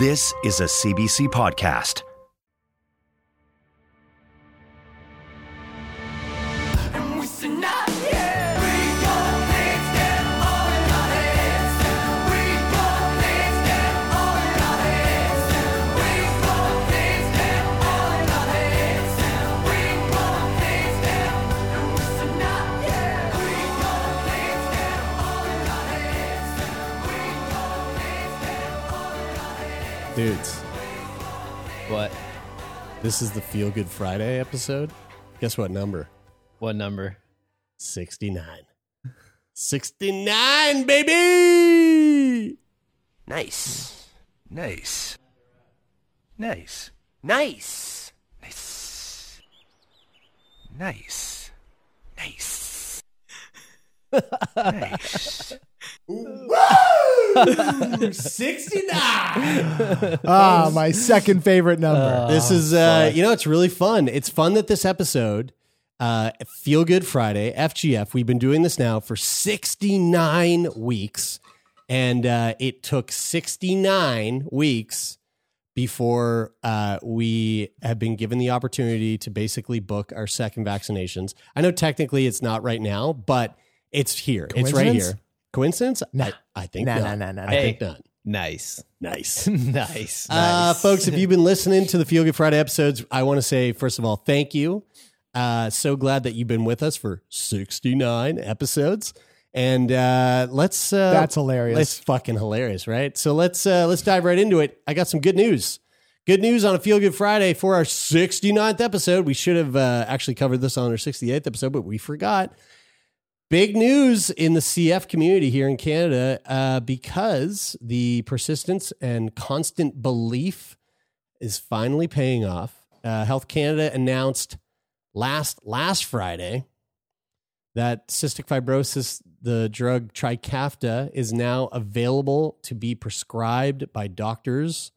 This is a CBC podcast. Dudes, What? this is the Feel Good Friday episode. Guess what number? What number? 69. 69, baby! Nice. Nice. Nice. Nice. Nice. Nice. Nice. nice. 69! Ah, my second favorite number. this is, uh, you know, it's really fun. It's fun that this episode, uh, Feel Good Friday, FGF, we've been doing this now for 69 weeks. And uh, it took 69 weeks before uh, we have been given the opportunity to basically book our second vaccinations. I know technically it's not right now, but it's here. It's right Coincidence? here. Coincidence? Nah. I, I think Nah, not. nah, nah, nah, I nah. think not. Nice. Nice. nice. Uh, folks, if you've been listening to the Feel Good Friday episodes, I want to say, first of all, thank you. Uh, so glad that you've been with us for 69 episodes. And uh, let's. Uh, That's hilarious. That's fucking hilarious, right? So let's uh, let's dive right into it. I got some good news. Good news on a Feel Good Friday for our 69th episode. We should have uh, actually covered this on our 68th episode, but we forgot. Big news in the CF community here in Canada uh, because the persistence and constant belief is finally paying off. Uh, Health Canada announced last last Friday that cystic fibrosis, the drug Trikafta, is now available to be prescribed by doctors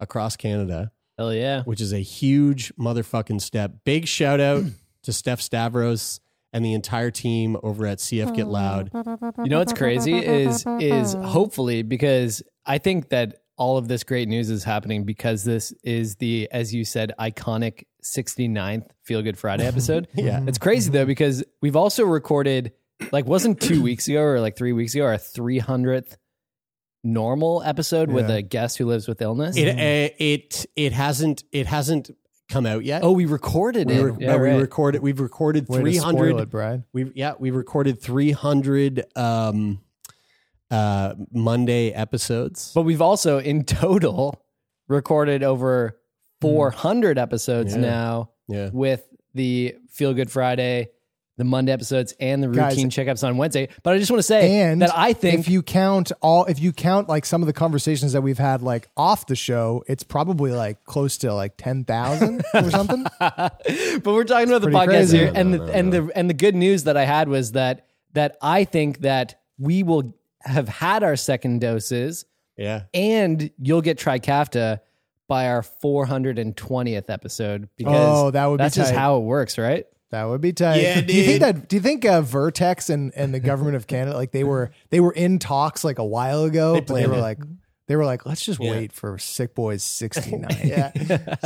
across Canada Hell yeah. which is a huge motherfucking step. Big shout out to Steph Stavros and the entire team over at CF Get Loud. You know what's crazy is is hopefully because I think that all of this great news is happening because this is the as you said iconic 69th Feel Good Friday episode. Yeah. It's crazy though because we've also recorded like wasn't 2 weeks ago or like 3 weeks ago our 300th normal episode with a guest who lives with illness. It uh, it it hasn't it hasn't come out yet. oh, we recorded we, it. re- Yeah, no, we right. recorded. We've recorded three hundred. to three spoil hundred. it, Brad. We've yeah, we recorded three hundred um, uh, Monday episodes. But we've also, in total, recorded over 400 episodes Yeah. now yeah, with the Feel Good Friday, the Monday episodes, and the Guys- routine checkups on Wednesday. But I just want to say And that I think if you count all, if you count like some of the conversations that we've had like off the show, it's probably like close to like ten thousand or something. but we're talking about the podcast crazy. here, No, and no, the no, and no. the and the good news that I had was that that I think that we will have had our second doses, yeah. and you'll get Trikafta by our 420th episode because Oh, that would be that's just how it works, right? That would be tight. Yeah, Do you think that? Do you think uh, Vertex and, and the government of Canada like they were they were in talks like a while ago, but they were it. like they were like let's just Yeah. wait for Sick Boys sixty nine. yeah.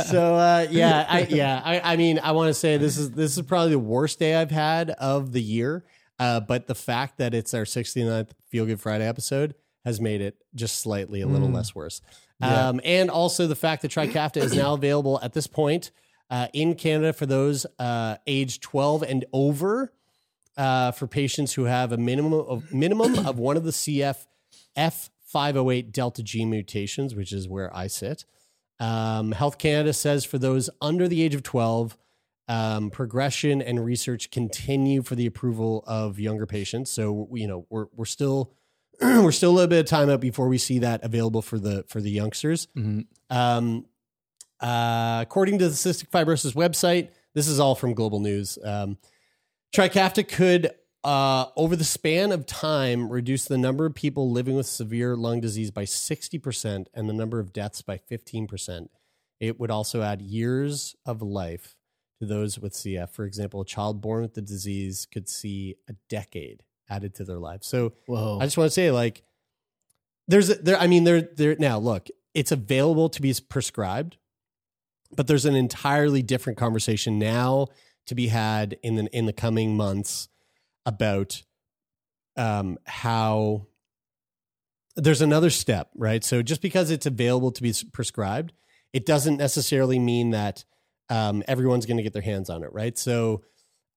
So uh, yeah, I yeah, I, I mean, I want to say this is this is probably the worst day I've had of the year. Uh, but the fact that it's our 69th Feel Good Friday episode has made it just slightly a little less worse. Yeah. Um, and also the fact that Trikafta is now available at this point uh, in Canada for those uh, age 12 and over uh, for patients who have a minimum of minimum of one of the CF F508 delta G mutations, which is where I sit. Um, Health Canada says for those under the age of 12, um, progression and research continue for the approval of younger patients. So you know we're we're still we're still a little bit of time out before we see that available for the for the youngsters. Um, uh, according to the Cystic Fibrosis website, this is all from Global News. Um, Trikafta could, uh, over the span of time, reduce the number of people living with severe lung disease by 60% and the number of deaths by 15%. It would also add years of life to those with CF. For example, a child born with the disease could see a decade added to their life. So Whoa. I just want to say, like, there's a, there. I mean, there there now. Look, it's available to be prescribed, but there's an entirely different conversation now to be had in the in the coming months about um, how there's another step, right? So just because it's available to be prescribed, it doesn't necessarily mean that um, everyone's going to get their hands on it, right? So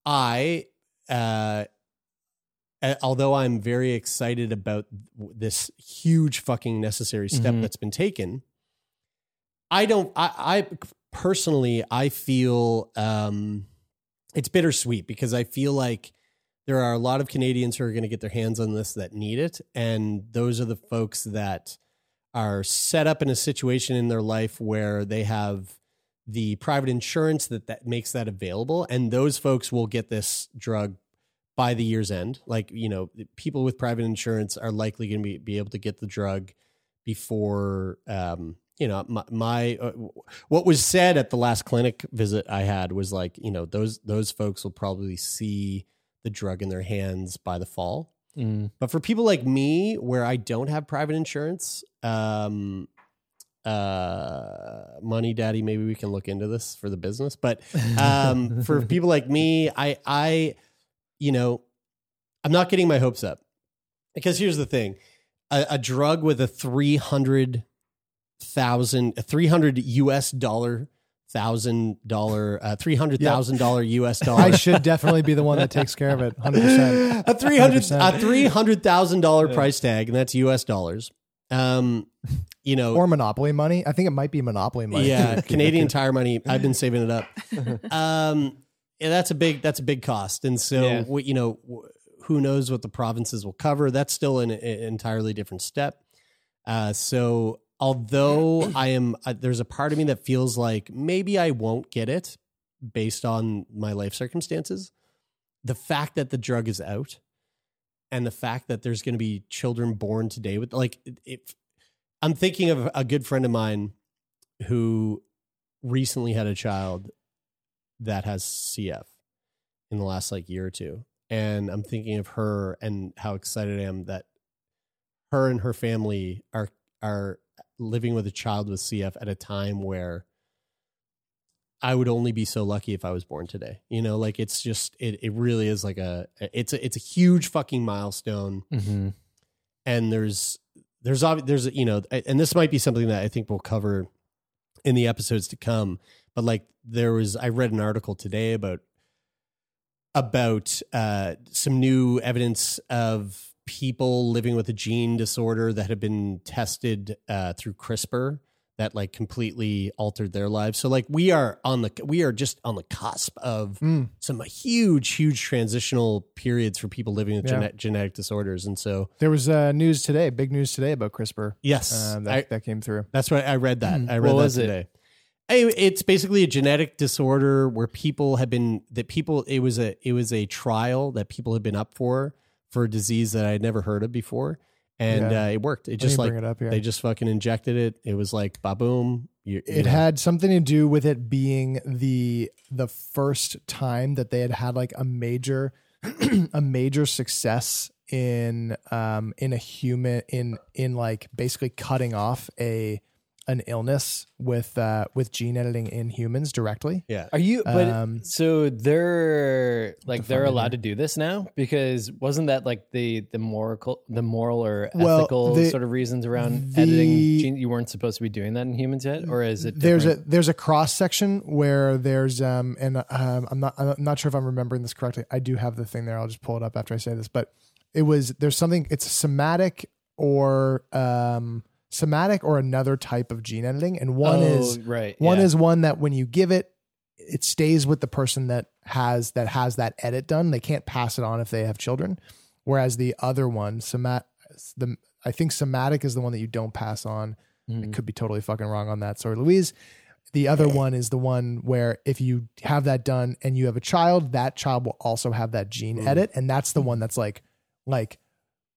I, uh, although I'm very excited about this huge fucking necessary step Mhm. that's been taken, I don't. I, I personally, I feel um, it's bittersweet because I feel like there are a lot of Canadians who are going to get their hands on this that need it, and those are the folks that are set up in a situation in their life where they have the private insurance that that makes that available, and those folks will get this drug by the year's end. Like you know, people with private insurance are likely going to be, be able to get the drug before um, you know my, my uh, what was said at the last clinic visit I had was like you know those those folks will probably see the drug in their hands by the fall. Mm. But for people like me, where I don't have private insurance, um, uh, money daddy, maybe we can look into this for the business. But um, for people like me, I, I, you know, I'm not getting my hopes up because here's the thing: a, a drug with a three hundred thousand, a three hundred U.S. dollar thousand dollar, uh, three hundred thousand dollar U.S. dollar. I should definitely be the one that takes care of it. Hundred percent. a three hundred a three hundred thousand dollar price tag, and that's U.S. dollars. Um, you know, Or Monopoly money. I think it might be Monopoly money. yeah, Canadian Tire money. I've been saving it up. Um, yeah, that's a big that's a big cost, and so Yeah. we- you know, who knows what the provinces will cover? That's still an, an entirely different step. Uh, so although I am, uh, there's a part of me that feels like maybe I won't get it based on my life circumstances. The fact that the drug is out, and the fact that there's going to be children born today with like if I'm thinking of a good friend of mine who recently had a child that has CF in the last like year or two. And I'm thinking of her and how excited I am that her and her family are are living with a child with CF at a time where I would only be so lucky if I was born today. You know, like it's just it it really is like a it's a it's a huge fucking milestone hmm and there's there's there's you know and this might be something that I think we'll cover in the episodes to come but like there was I read an article today about about uh some new evidence of people living with a gene disorder that have been tested uh through CRISPR that like completely altered their lives so like we are on the we are just on the cusp of Mm. some huge huge transitional periods for people living with Yeah. gene- genetic disorders and so There was uh, news today, big news today about CRISPR. Yes, Uh, that, I, that came through. that's right. I read that. I read What that was it? today. Hey, It's basically a genetic disorder where people have been that people. It was a it was a trial that people had been up for for a disease that I had never heard of before, and Yeah. uh, it worked. It just like bring it up here. they just fucking injected it. It was like ba boom. You, you it know. had something to do with it being the the first time that they had had like a major a major success in um in a human in in like basically cutting off a an illness with uh with gene editing in humans directly yeah. Are you? But Um, so they're like they're find it allowed to do this now because wasn't that like the the moral the moral or Well, ethical the- sort of reasons around the- editing genes? You weren't supposed to be doing that in humans yet, or is it? there's a there's a cross section where there's um and um, I'm not I'm not sure if I'm remembering this correctly. I do have the thing there. I'll just pull it up after I say this, but it was there's something it's somatic or um somatic or another type of gene editing, and one Oh, is right. one yeah. is one that when you give it, it stays with the person that has that has that edit done. They can't pass it on if they have children. Whereas the other one, somat, the I think somatic is the one that you don't pass on. I mm. could be totally fucking wrong on that. Sorry, Louise. The other one is the one where if you have that done and you have a child, that child will also have that gene mm. edit, and that's the one that's like, like,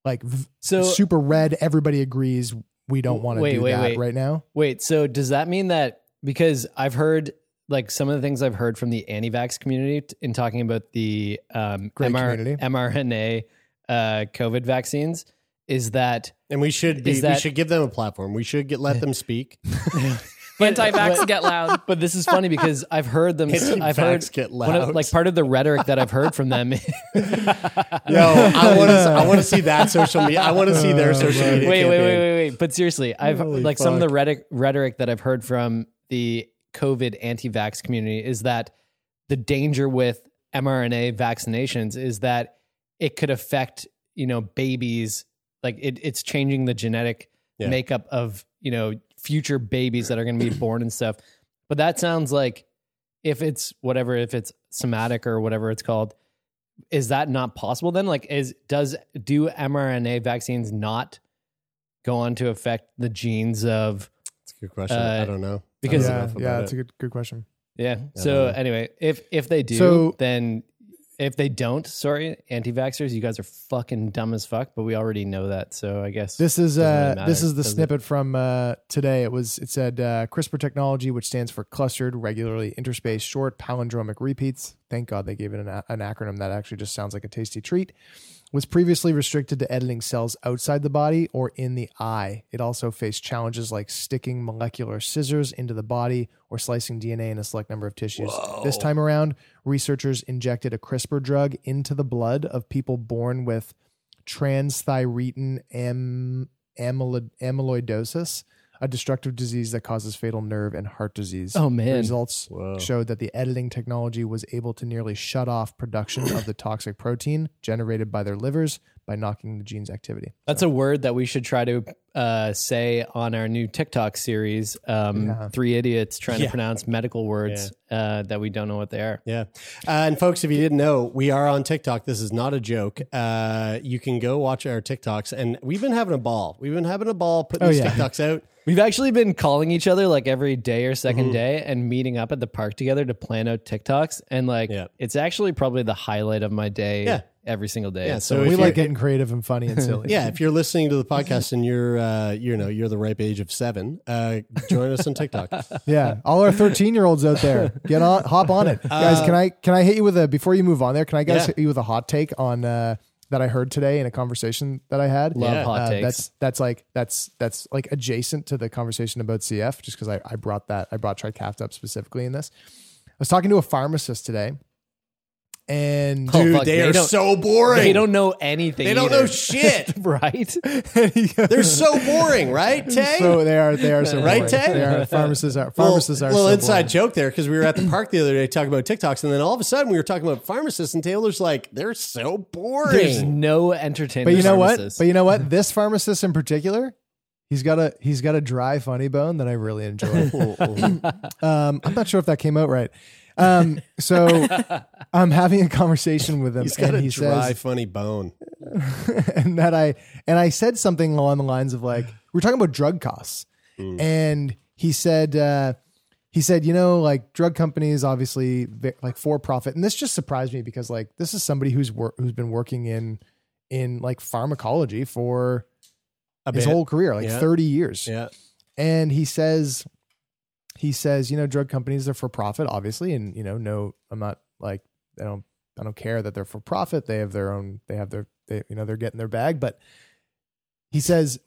like So- super red. Everybody agrees we don't want to Wait, do wait, that wait. right now. Wait, so does that mean that because I've heard like some of the things I've heard from the anti-vax community t- in talking about the um, Great MR- community. mRNA uh, COVID vaccines is that And we should be, Is we that- should give them a platform. We should get let them speak. Anti-vax get loud. but this is funny because I've heard them. I've heard Anti-vax get one of- loud. like part of the rhetoric that I've heard from them. Yo, I want to. I want to see that social media. I want to see their social media. wait, wait, wait, wait, wait. But seriously, I've Holy like some of the rhetoric, rhetoric that I've heard from the COVID anti-vax community is that the danger with mRNA vaccinations is that it could affect you know babies. Like it, it's changing the genetic Yeah. makeup of you know future babies that are going to be born and stuff. But that sounds like if it's whatever, if it's somatic or whatever it's called, is that not possible then? Like, is does do mRNA vaccines not go on to affect the genes of? That's a good question. Uh, I don't know because- don't know yeah, yeah, about it's it. a good good question. Yeah. I So anyway, if if they do, So- then if they don't, sorry, anti-vaxxers, you guys are fucking dumb as fuck. But we already know that. So I guess This is Doesn't uh really this matter, is the does it? snippet from uh today. It was it said uh, CRISPR technology, which stands for clustered regularly interspaced short palindromic repeats. Thank God they gave it an, a- an acronym that actually just sounds like a tasty treat. Was previously restricted to editing cells outside the body or in the eye. It also faced challenges like sticking molecular scissors into the body or slicing DNA in a select number of tissues. This time around, researchers injected a CRISPR drug into the blood of people born with transthyretin am, amyloid, amyloidosis, a destructive disease that causes fatal nerve and heart disease. Oh, man. Results Whoa. showed that the editing technology was able to nearly shut off production of the toxic protein generated by their livers by knocking the gene's activity. that's a word that we should try to uh, say on our new TikTok series. Um, Yeah. Three idiots trying Yeah. to pronounce medical words uh, that we don't know what they are. Yeah. Uh, and folks, if you didn't know, we are on TikTok. This is not a joke. Uh, you can go watch our TikToks, and we've been having a ball. We've been having a ball putting Oh, these yeah. TikToks out. We've actually been calling each other like every day or 2nd Mm-hmm. day and meeting up at the park together to plan out TikToks. And like, Yeah. it's actually probably the highlight of my day Yeah. Every single day. Yeah, so so we like getting creative and funny and silly. Yeah, if you're listening to the podcast and you're, uh, you know, you're the ripe age of seven, uh, join us on TikTok. Yeah, all our 13 year olds out there, get on, hop on it, guys. Can I can I hit you with a before you move on there? Can I guys Yeah. hit you with a hot take on uh, that I heard today in a conversation that I had? Love Yeah. hot Uh, takes. that's that's like that's that's like adjacent to the conversation about CF, just because I, I brought that I brought Trikafta up specifically in this. I was talking to a pharmacist today, and Oh, Dude, fuck, they, they are so boring. they don't know anything. They don't either. know shit. right? They're so boring, right, Tay? so they are they are so Right, boring. Ted? They are pharmacists are Well, pharmacists are little so inside boring. joke there because we were at the park the other day talking about TikToks, and then all of a sudden we were talking about pharmacists, and Taylor's like, "They're so boring." There's no entertainment. But you know what? But you know what? This pharmacist in particular, he's got a he's got a dry funny bone that I really enjoy. um, I'm not sure if that came out right. Um, so I'm having a conversation with him, He's got and a he dry, says, funny bone. and that I and I said something along the lines of like we're talking about drug costs, and he said uh, he said you know like drug companies obviously like for profit, and this just surprised me because like this is somebody who's wor- who's been working in in like pharmacology for A his bit. whole career, like Yeah. 30 years. Yeah. And he says, he says, you know, drug companies are for profit, obviously. And, you know, no, I'm not like, I don't, I don't care that they're for profit. They have their own, they have their, they, you know, they're getting their bag. But he says,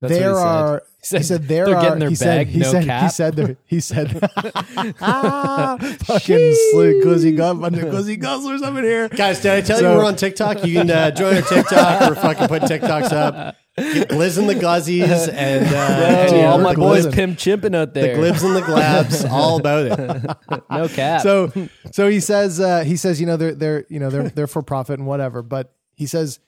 That's what there he said. are, He said he said, there they're are, getting their he said, bag, he no said, he cap. said, there, he said, fucking slick glizzy gun, glizzy guzzlers up in here. Guys, did I tell So- you we're on TikTok? You can uh, join our TikTok. We're fucking putting TikToks up. Get Gliz and the Guzzies and, uh, and yeah, all my boys Gliz- pimp chimping out there. the there. glibs and the glabs, all about it. no cap. so so he says uh, he says you know they're they're you know they're they're for profit and whatever but he says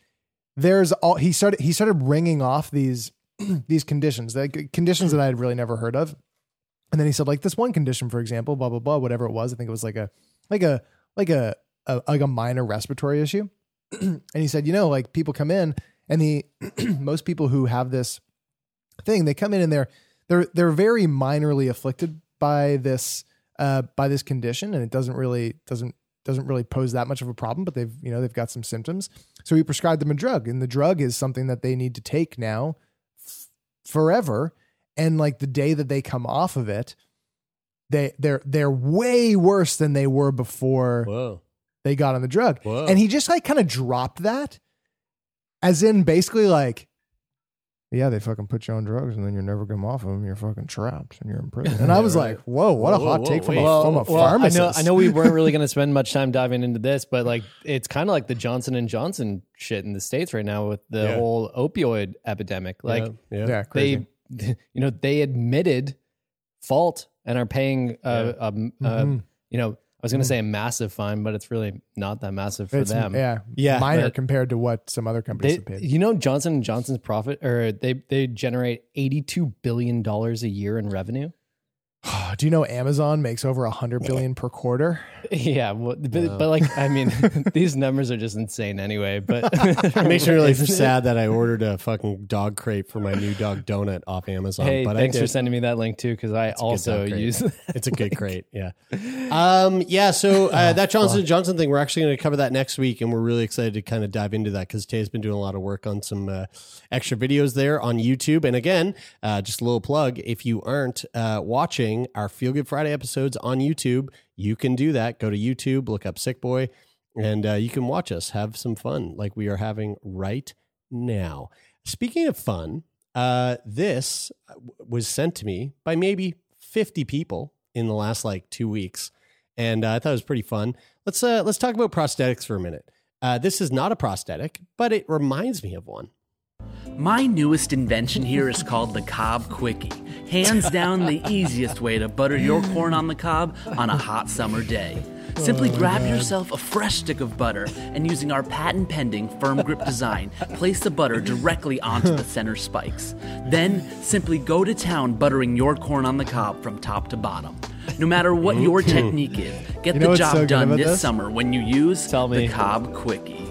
there's all he started he started ringing off these these conditions like conditions that I had really never heard of and then he said like this one condition for example blah blah blah whatever it was I think it was like a like a like a, a like a minor respiratory issue and he said you know like people come in And the most people who have this thing, they come in and they're they're they're very minorly afflicted by this uh, by this condition, and it doesn't really doesn't doesn't really pose that much of a problem. But they've you know they've got some symptoms, so we prescribe them a drug, and the drug is something that they need to take now f- forever. And like the day that they come off of it, they they're they're way worse than they were before Whoa. they got on the drug. Whoa. And he just like kind of dropped that as in basically like, yeah, they fucking put you on drugs and then you're never come off of them. You're fucking trapped and you're in prison. And I was Right. like, whoa, what a Whoa, hot whoa, take from a, wait. from a well, I pharmacist. know, I know we weren't really going to spend much time diving into this, but like it's kind of like the Johnson and Johnson shit in the states right now with the Yeah. whole opioid epidemic. Like yeah, yeah. Yeah, crazy. they, you know, they admitted fault and are paying, uh, um, uh, Mhm. you know, I was going to say a massive fine, but it's really not that massive for It's, them. yeah, Yeah, minor but- compared to what some other companies They, have paid. you know, Johnson and Johnson's profit, or they they generate eighty two billion dollars a year in revenue. Do you know Amazon makes over a hundred billion per quarter? Yeah, well, but, but like, I mean, these numbers are just insane anyway. But It makes me really sad that I ordered a fucking dog crate for my new dog donut off Amazon. Hey, but thanks I for sending me that link too, because I good also use. It's a good crate, yeah. Um, yeah. So uh, that Johnson and Johnson thing, we're actually going to cover that next week, and we're really excited to kind of dive into that because Tay's been doing a lot of work on some uh, extra videos there on YouTube. And again, uh, just a little plug: if you aren't uh, watching our Feel Good Friday episodes on YouTube, you can do that. Go to YouTube, look up Sick Boy, and uh, you can watch us have some fun like we are having right now. Speaking of fun, uh, this was sent to me by maybe 50 people in the last like two weeks, and uh, I thought it was pretty fun. Let's uh, let's talk about prosthetics for a minute. Uh, this is not a prosthetic, but it reminds me of one. My newest invention here is called the Cobb Quickie. Hands down, the easiest way to butter your corn on the cob on a hot summer day. Simply oh, grab yourself a fresh stick of butter and using our patent pending firm grip design, place the butter directly onto the center spikes. Then simply go to town buttering your corn on the cob from top to bottom. No matter what your technique is, get You know the job so done this, this? summer when you use the Cobb Quickie.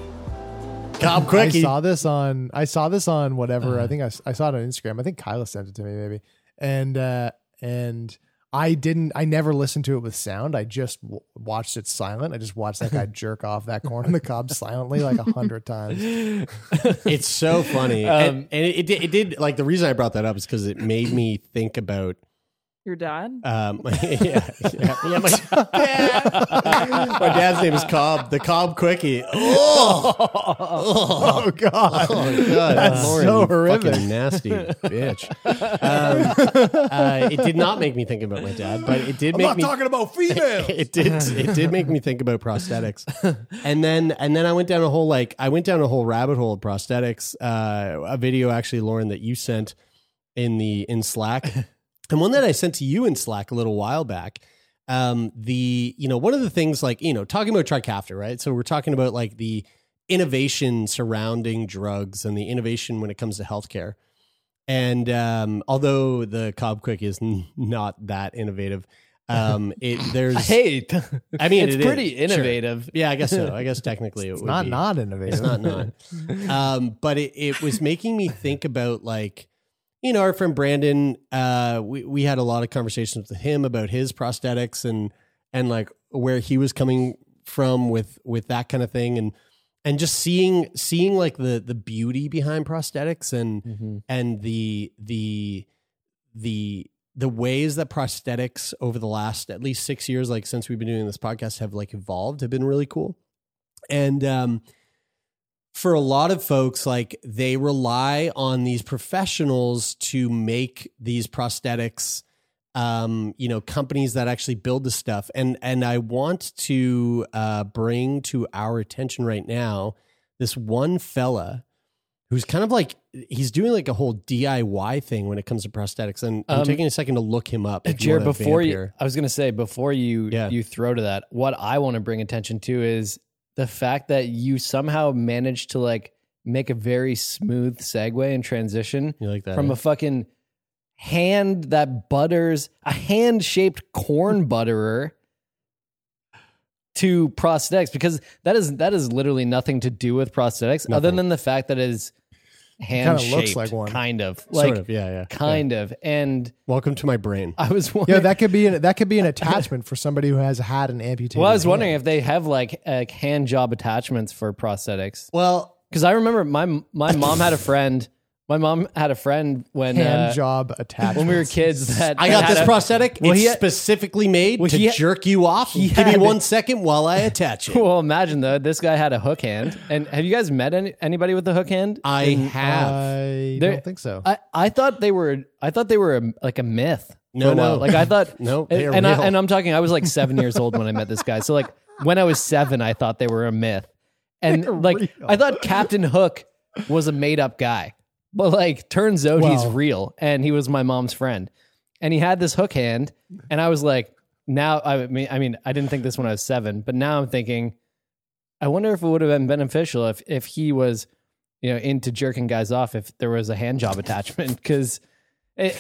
Cobb I saw this on I saw this on whatever. I think I, I saw it on Instagram. I think Kyla sent it to me maybe. And uh and I didn't I never listened to it with sound. I just w- watched it silent. I just watched that guy jerk off that corn on the cob silently like a hundred times. It's so funny, and, and it, it, did, it did like the reason I brought that up is because it made me think about Your dad? Um, yeah, yeah, yeah, my, my dad's name is Cobb, the Cobb Quickie. Oh, Oh god. oh God, That's Lauren, so horrific. fucking nasty bitch. Um, uh, it did not make me think about my dad, but it did make me. Talking about females. it did. It did make me think about prosthetics, and then and then I went down a whole like I went down a whole rabbit hole of prosthetics. Uh, a video actually, Lauren, that you sent in the in Slack, and one that I sent to you in Slack a little while back. Um, the you know one of the things like you know talking about Trikafta, right? So we're talking about like the innovation surrounding drugs and the innovation when it comes to healthcare. And um, although the Cobb Quick is n- not that innovative, um, it there's hey, I mean, it's it is, pretty sure. innovative. Yeah, I guess so. I guess technically it It's would not be. not innovative. It's not not. um, but it, it was making me think about like, you know, our friend Brandon. Uh, we we had a lot of conversations with him about his prosthetics and and like where he was coming from with with that kind of thing and and just seeing seeing like the the beauty behind prosthetics and Mm-hmm. and the the the the ways that prosthetics over the last at least six years, like since we've been doing this podcast, have like evolved, have been really cool. And um, for a lot of folks, like they rely on these professionals to make these prosthetics. Um, you know, companies that actually build the stuff, and and I want to uh, bring to our attention right now this one fella who's kind of like he's doing like a whole DIY thing when it comes to prosthetics. And I'm Um, taking a second to look him up. Jared, before you. I was gonna say before you Yeah. you throw to that, what I want to bring attention to is the fact that you somehow managed to like make a very smooth segue and transition you like that from eh? a fucking hand that butters a hand shaped corn butterer to prosthetics because that is that is literally nothing to do with prosthetics other Nothing. than the fact that it is hand Kinda looks like one. kind of, like sort of, yeah, yeah. kind of. And Welcome to my brain. I was wondering, Yeah, that could be an, that could be an attachment for somebody who has had an amputated. well, I was hand. wondering if they have like, like hand job attachments for prosthetics. Well, Because I remember my my mom had a friend. My mom had a friend when hand uh, job attachment when we were kids. That I that got this a- prosthetic. Well, it's he had- specifically made well, to had- jerk you off. he Give me one second while I attach it. Well, imagine though, this guy had a hook hand. And have you guys met any, anybody with a hook hand? I have. I There- don't think so. I, I thought they were. I thought they were a, like a myth. No, for no. Like I thought. No, they are and, real. I, and I'm talking. I was like seven years old when I met this guy. So like when I was seven, I thought they were a myth. And like I thought Captain Hook was a made up guy, but like turns out he's real, and he was my mom's friend, and he had this hook hand, and I was like, now I mean, I mean, I didn't think this when I was seven, but now I'm thinking, I wonder if it would have been beneficial if if he was, you know, into jerking guys off if there was a hand job attachment because.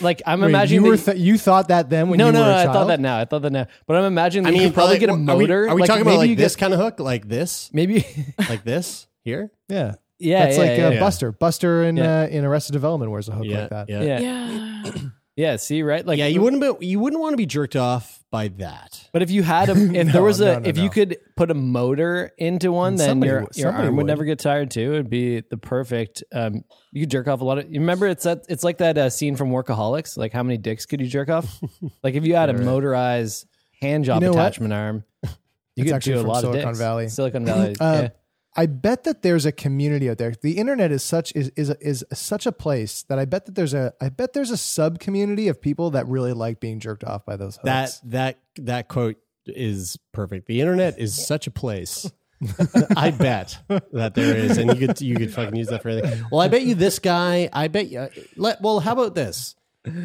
Like I'm Wait, imagining you were th- you thought that then when no, you no, were no. a I child? I thought that now. I thought that now. But I'm imagining I that mean, you could probably like, get a are we- motor. Are we, like, talking about like this Get, kind of hook, like this, maybe. like this here? Yeah, yeah, that's yeah, like yeah, uh, yeah. Buster. Buster in Yeah. uh, in Arrested Development wears a hook Yeah, like that. yeah, Yeah. Yeah. Yeah, See, right? Like, yeah. You wouldn't be, you wouldn't want to be jerked off by that. But if you had a, if there was a, no, no, if no. you could put a motor into one, then Somebody your would- your arm would would. never get tired too. It'd be the perfect. Um, you could jerk off a lot of. You remember it's that it's like that uh, scene from Workaholics. Like how many dicks could you jerk off? like if you had a motorized hand job You know what? attachment arm, you It's could actually do a from lot of Silicon dicks. Valley. Silicon Valley. Uh, yeah. I bet that there's a community out there. The internet is such is is is such a place that I bet that there's a I bet there's a sub community of people that really like being jerked off by those hooks. That that that quote is perfect. The internet is such a place. I bet that there is, and you could you could fucking use that for anything. Well, I bet you this guy. I bet you. Let well, how about this?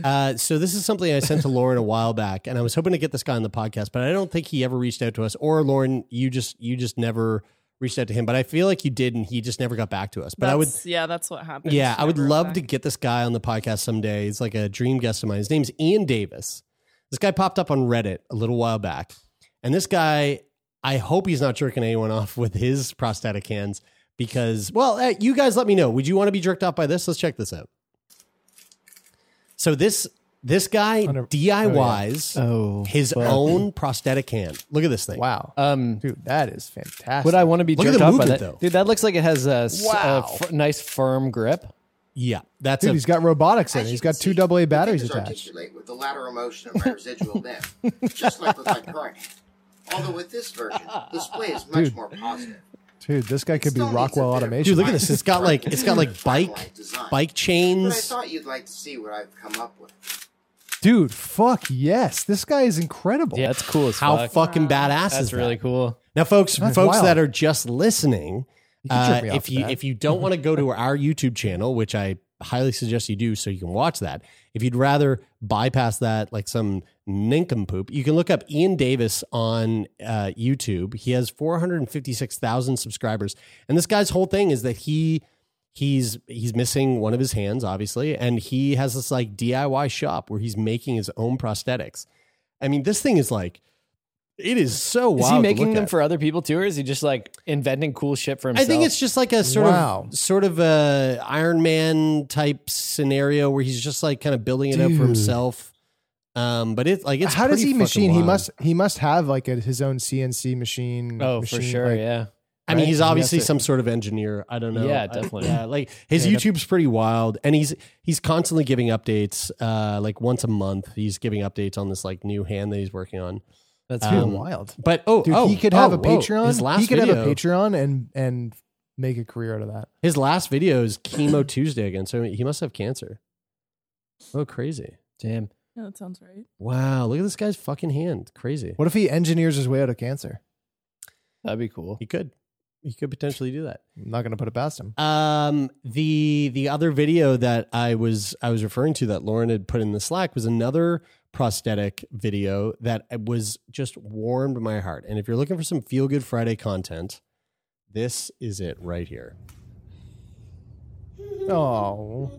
Uh, so this is something I sent to Lauren a while back, and I was hoping to get this guy on the podcast, but I don't think he ever reached out to us. Or Lauren, you just you just never reached out to him, but I feel like you did, and he just never got back to us. But I would yeah, that's what happened. yeah, I would love to get this guy on the podcast someday. He's like a dream guest of mine. His name's Ian Davis. This guy popped up on Reddit a little while back. And this guy, I hope he's not jerking anyone off with his prosthetic hands because, well, eh, you guys let me know. Would you want to be jerked off by this? Let's check this out. So this this guy Under- DIYs Oh, his own prosthetic hand. Look at this thing. wow, Um, dude, that is fantastic. would I want to be Look at jerked the off by movement, that? though. Dude, that looks like it has a, s- a Wow. f- nice firm grip. Yeah, that's Dude, a he's got robotics in it. As He's you can got two see, AA the batteries fingers attached. articulate with the lateral motion of my residual limb, just like with my current hand. Although with this version, the display is much Dude. more positive. Dude, this guy could be still needs a Rockwell bit of Automation. Dude, look at this. It's got like it's got like bike finalized design. bike But I chains. thought you'd like to see what I've come up with. Dude, fuck yes, this guy is incredible. Yeah, that's cool as How fuck. fucking badass is That's that? really cool. Now, folks, That's folks wild. that are just listening, can uh, jerk me off if to you that. if you don't want to go to our YouTube channel, which I highly suggest you do, so you can watch that. If you'd rather bypass that, like some nincompoop, you can look up Ian Davis on uh, YouTube. He has four hundred and fifty six thousand subscribers, and this guy's whole thing is that he he's he's missing one of his hands, obviously, and he has this like DIY shop where he's making his own prosthetics. I mean, this thing is like. It is so wild. Is he making them at. for other people too, or is he just like inventing cool shit for himself? I think it's just like a sort Wow. of sort of a Iron Man type scenario where he's just like kind of building it up for himself. Um, but it's like it's How does he fucking machine? He must he must have like a, his own CNC machine. oh machine, for sure, like- yeah. I mean, he's obviously some sort of engineer. I don't know. Yeah, I- definitely. yeah, like his Yeah, YouTube's pretty wild, and he's he's constantly giving updates. Uh, like once a month, he's giving updates on this like new hand that he's working on. That's Um, wild. But oh, Dude, oh, he could have oh, a. Patreon. His last he could video, have a Patreon and and make a career out of that. His last video is chemo Tuesday again, so he must have cancer. Oh, crazy! Damn. Yeah, that sounds right. Wow, look at this guy's fucking hand. Crazy. What if he engineers his way out of cancer? That'd be cool. He could. He could potentially do that. I'm not going to put it past him. Um, the the other video that I was I was referring to that Lauren had put in the Slack was another prosthetic video that was just warmed my heart. And if you're looking for some feel good Friday content, this is it right here. Oh,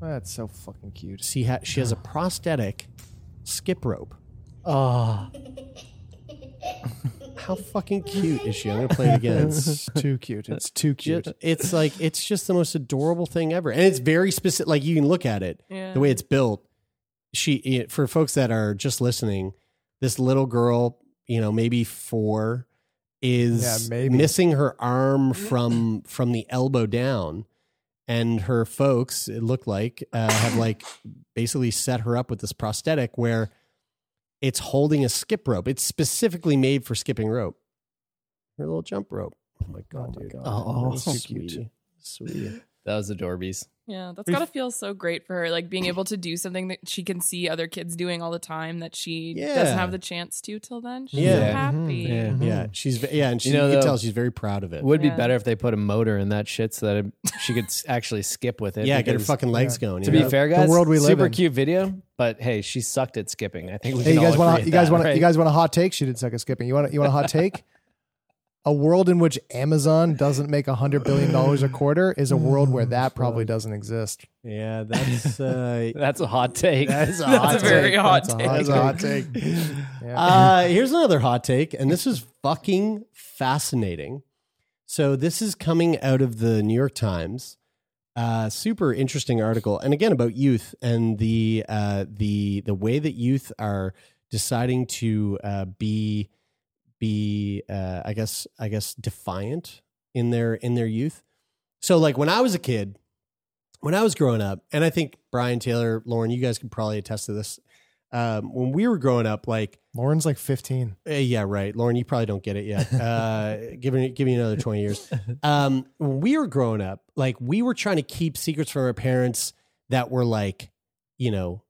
that's so fucking cute. See, ha- she has a prosthetic skip rope. Oh, How fucking cute is she? I'm gonna play it again. It's too cute. It's too cute. Ju- it's like it's just the most adorable thing ever, and it's very specific. Like you can look at it, Yeah. the way it's built. She for folks that are just listening, this little girl, you know, maybe four, is Yeah, missing her arm from from the elbow down, and her folks, it looked like, uh, have like basically set her up with this prosthetic where it's holding a skip rope. It's specifically made for skipping rope. Her little jump rope. Oh my god, oh dude! Oh, That's so sweet. cute. Sweet. That was adorbies. Yeah, that's gotta feel so great for her. Like being able to do something that she can see other kids doing all the time that she Yeah. doesn't have the chance to till then. She's Yeah. so Mm-hmm. happy. Yeah. Yeah, she's ve- yeah, and she You know, you can though- tell she's very proud of it. It would be better if they put a motor in that shit so that it, she could s- actually skip with it. yeah, get her because- fucking legs going. To you be know? fair, The guys, world we live super in. cute video, but hey, she sucked at skipping. I think we Hey, can you guys all want agree you guys at want that, you guys want a hot take? She didn't suck at skipping. You want you want a hot take? A world in which Amazon doesn't make a hundred billion dollars a quarter is a world where that probably doesn't exist. yeah, that's uh, That's a hot take. that's a That's hot a very take. hot That's a take. hot That's a hot take. Yeah. Uh, here's another hot take, and this is fucking fascinating. So this is coming out of the New York Times. Uh, super interesting article, and again about youth and the uh, the the way that youth are deciding to uh, be be uh, I guess I guess defiant in their in their youth. So like when I was a kid, when I was growing up, and I think Brian Taylor, Lauren, you guys can probably attest to this. Um, when we were growing up, like Lauren's like 15. uh, yeah, right. Lauren, you probably don't get it yet. Uh, give me, give me another 20 years. Um, when we were growing up, like we were trying to keep secrets from our parents that were like, you know,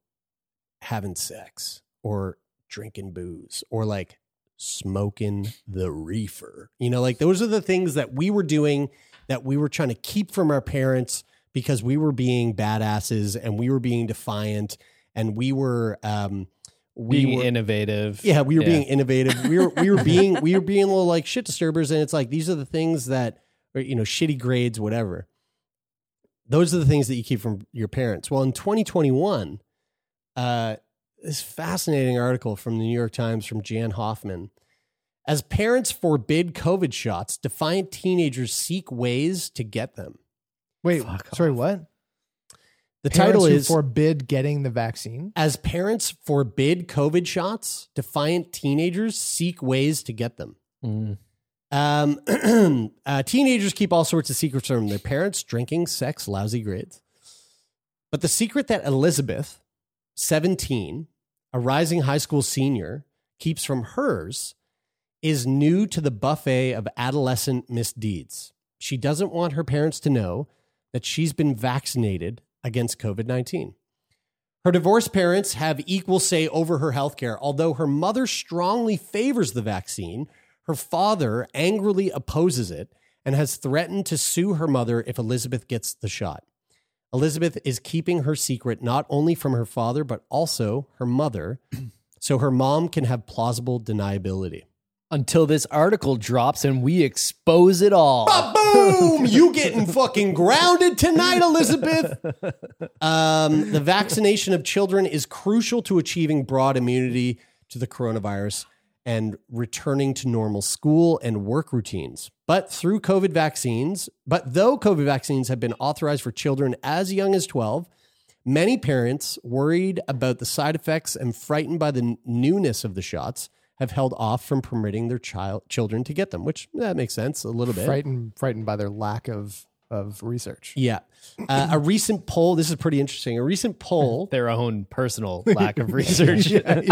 having sex or drinking booze or like smoking the reefer. You know, like those are the things that we were doing that we were trying to keep from our parents because we were being badasses and we were being defiant and we were, um, we being were innovative. yeah, we were being innovative. We were we were being we were being little like shit disturbers, and it's like these are the things that or you know shitty grades, whatever. Those are the things that you keep from your parents. Well, in 2021, uh, this fascinating article from the New York Times from Jan Hoffman. As parents forbid COVID shots, defiant teenagers seek ways to get them. Wait, sorry, what? The Parents title who is forbid getting the vaccine. As parents forbid COVID shots, defiant teenagers seek ways to get them. Mm. Um, uh, teenagers keep all sorts of secrets from their parents drinking, sex, lousy grades. But the secret that Elizabeth, 17, a rising high school senior, keeps from hers is new to the buffet of adolescent misdeeds. She doesn't want her parents to know that she's been vaccinated against COVID 19. Her divorced parents have equal say over her health care. Although her mother strongly favors the vaccine, her father angrily opposes it and has threatened to sue her mother if Elizabeth gets the shot. Elizabeth is keeping her secret not only from her father, but also her mother, so her mom can have plausible deniability. Until this article drops and we expose it all. Boom! You getting fucking grounded tonight, Elizabeth. Um, the vaccination of children is crucial to achieving broad immunity to the coronavirus and returning to normal school and work routines. But through COVID vaccines, but though COVID vaccines have been authorized for children as young as 12, many parents worried about the side effects and frightened by the newness of the shots have held off from permitting their child children to get them, which that makes sense a little bit. Frightened, frightened by their lack of of research. Yeah. Uh, a recent poll, this is pretty interesting. A recent poll, Their own personal lack of research. yeah,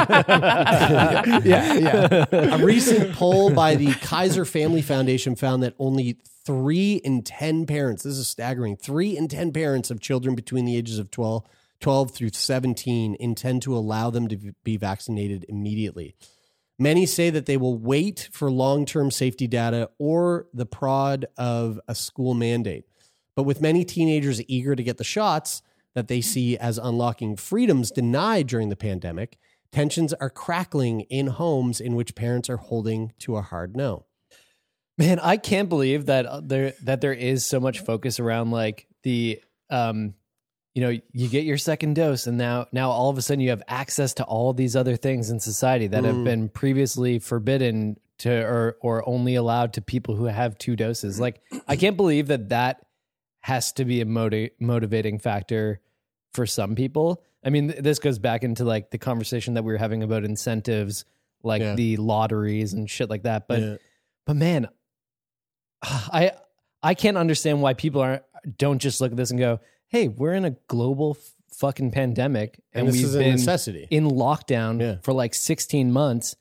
yeah. a recent poll by the Kaiser Family Foundation found that only three in 10 parents, this is staggering, three in 10 parents of children between the ages of 12, 12 through 17 intend to allow them to be vaccinated immediately. Many say that they will wait for long term safety data or the prod of a school mandate. But with many teenagers eager to get the shots that they see as unlocking freedoms denied during the pandemic, tensions are crackling in homes in which parents are holding to a hard no. Man, I can't believe that uh, there that there is so much focus around like the um you know, you get your second dose and now now all of a sudden you have access to all these other things in society that have Mm. been previously forbidden to or or only allowed to people who have two doses. Like I can't believe that that has to be a moti- motivating factor for some people. I mean, th- this goes back into like the conversation that we were having about incentives, like Yeah. the lotteries and shit like that. But Yeah. but man, I I can't understand why people aren't don't just look at this and go, "Hey, we're in a global f- fucking pandemic, And and, we've been necessity. in lockdown Yeah. for like 16 months,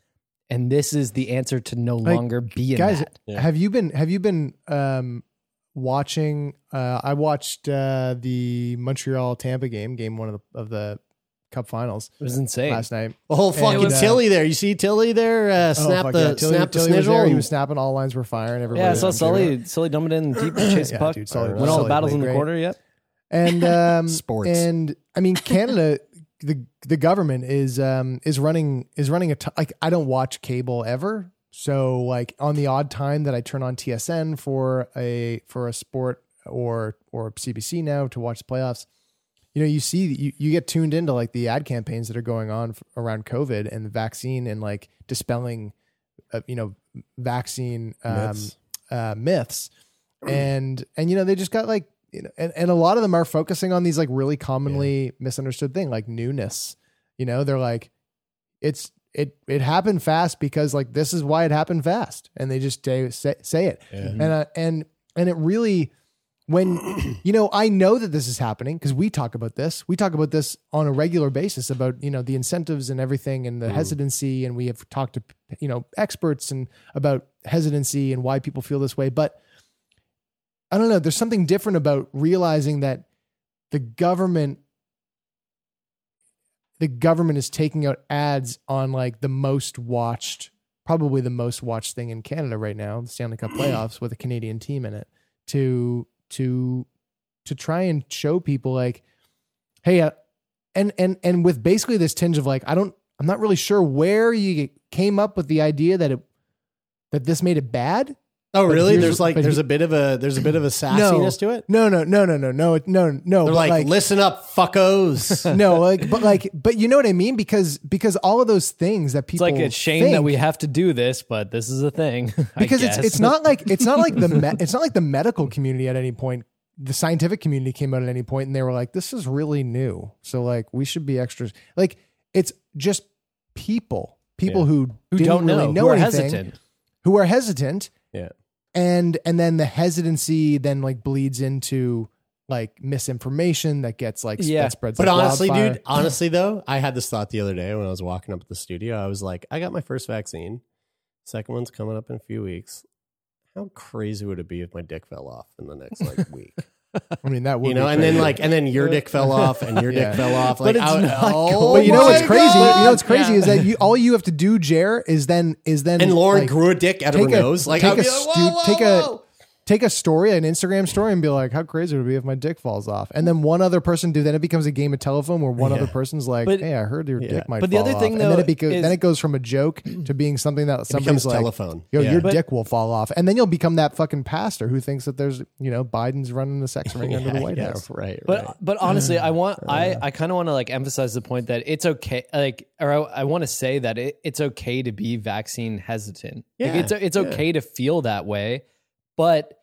and this is the answer to no Like, longer be in guys that." Have you been have you been um watching uh i watched uh the montreal tampa game game one of the of the cup finals It was insane. last night The whole fucking was, uh, Tilly there. You see Tilly there? Uh, Oh, snap fuck the yeah. Tilly- snap the Tilly there. snizzle. he was snapping all lines were firing everybody Yeah, I saw was on Twitter. Sully Sully dumping in deep chase the Yeah, puck. dude, Sully- Win all the battles in the great. quarter. Yep. and um Sports. and i mean canada the the government is um is running is running a t- like i don't watch cable ever so like on the odd time that i turn on tsn for a for a sport or or cbc now to watch the playoffs you know you see you, you get tuned into like the ad campaigns that are going on around covid and the vaccine and like dispelling uh, you know vaccine um Myths. uh myths. And and you know they just got like you know and, and a lot of them are focusing on these like really commonly misunderstood thing like newness. You know they're like it's it it happened fast because like this is why it happened fast. And they just say say, say it. And uh, and and it really when you know i know that this is happening because we talk about this. We talk about this on a regular basis about you know the incentives and everything and the hesitancy. And we have talked to you know experts and about hesitancy and why people feel this way. But i don't know. There's something different about realizing that the government the government is taking out ads on like the most watched probably the most watched thing in canada right now the stanley cup playoffs with a canadian team in it to to to try and show people like hey uh, and and and with basically this tinge of like i don't i'm not really sure where you came up with the idea that it that this made it bad oh, really? here's- There's like but there's he- a bit of a there's a bit of a sassiness to it. no no no no no no no no They're but like, listen up, fuckos. no like but like but you know what i mean because because all of those things that It's people like a shame that think- we have to do this, but this is a thing. I because it's guess. it's not like it's not like the me- it's not like the medical community at any point the scientific community came out at any point and they were like this is really new so like we should be extras like it's just people people Yeah. who who didn't don't know, really know who are anything, hesitant. who are hesitant yeah. And and then the hesitancy then like bleeds into like misinformation that gets like Yeah. that spreads But like honestly, wildfire. dude, honestly though, I had this thought the other day when I was walking up at the studio. I was like, I got my first vaccine. Second one's coming up in a few weeks. How crazy would it be if my dick fell off in the next like week? I mean that would you know, be and then like, and then your dick fell off, and your Yeah. dick fell off. But it's I- not oh but you know what's my crazy? God! You know what's crazy Yeah. is that you all you have to do, Jer, is then is then And Lauren like, grew a dick out of her a- nose. Like, take I'd a be like, stu- whoa, whoa, take a- whoa. Take a story, an Instagram story, and be like, "How crazy would it be if my dick falls off?" And then one other person do. Then it becomes a game of telephone where one Yeah. other person's like, But- "Hey, I heard your Yeah. dick might." Fall off. But the fall other off." thing, and then though, it, beco- is- then it goes from a joke to being something that somebody's like, telephone. "Yo, Yeah. your But- dick will fall off," and then you'll become that fucking pastor who thinks that there's, you know, Biden's running the sex ring under the White yeah, House. Right, But right. but honestly, I want I I kind of want to like emphasize the point that it's okay like or I, I want to say that it, it's okay to be vaccine hesitant. Like, Yeah, it's it's yeah. okay to feel that way, but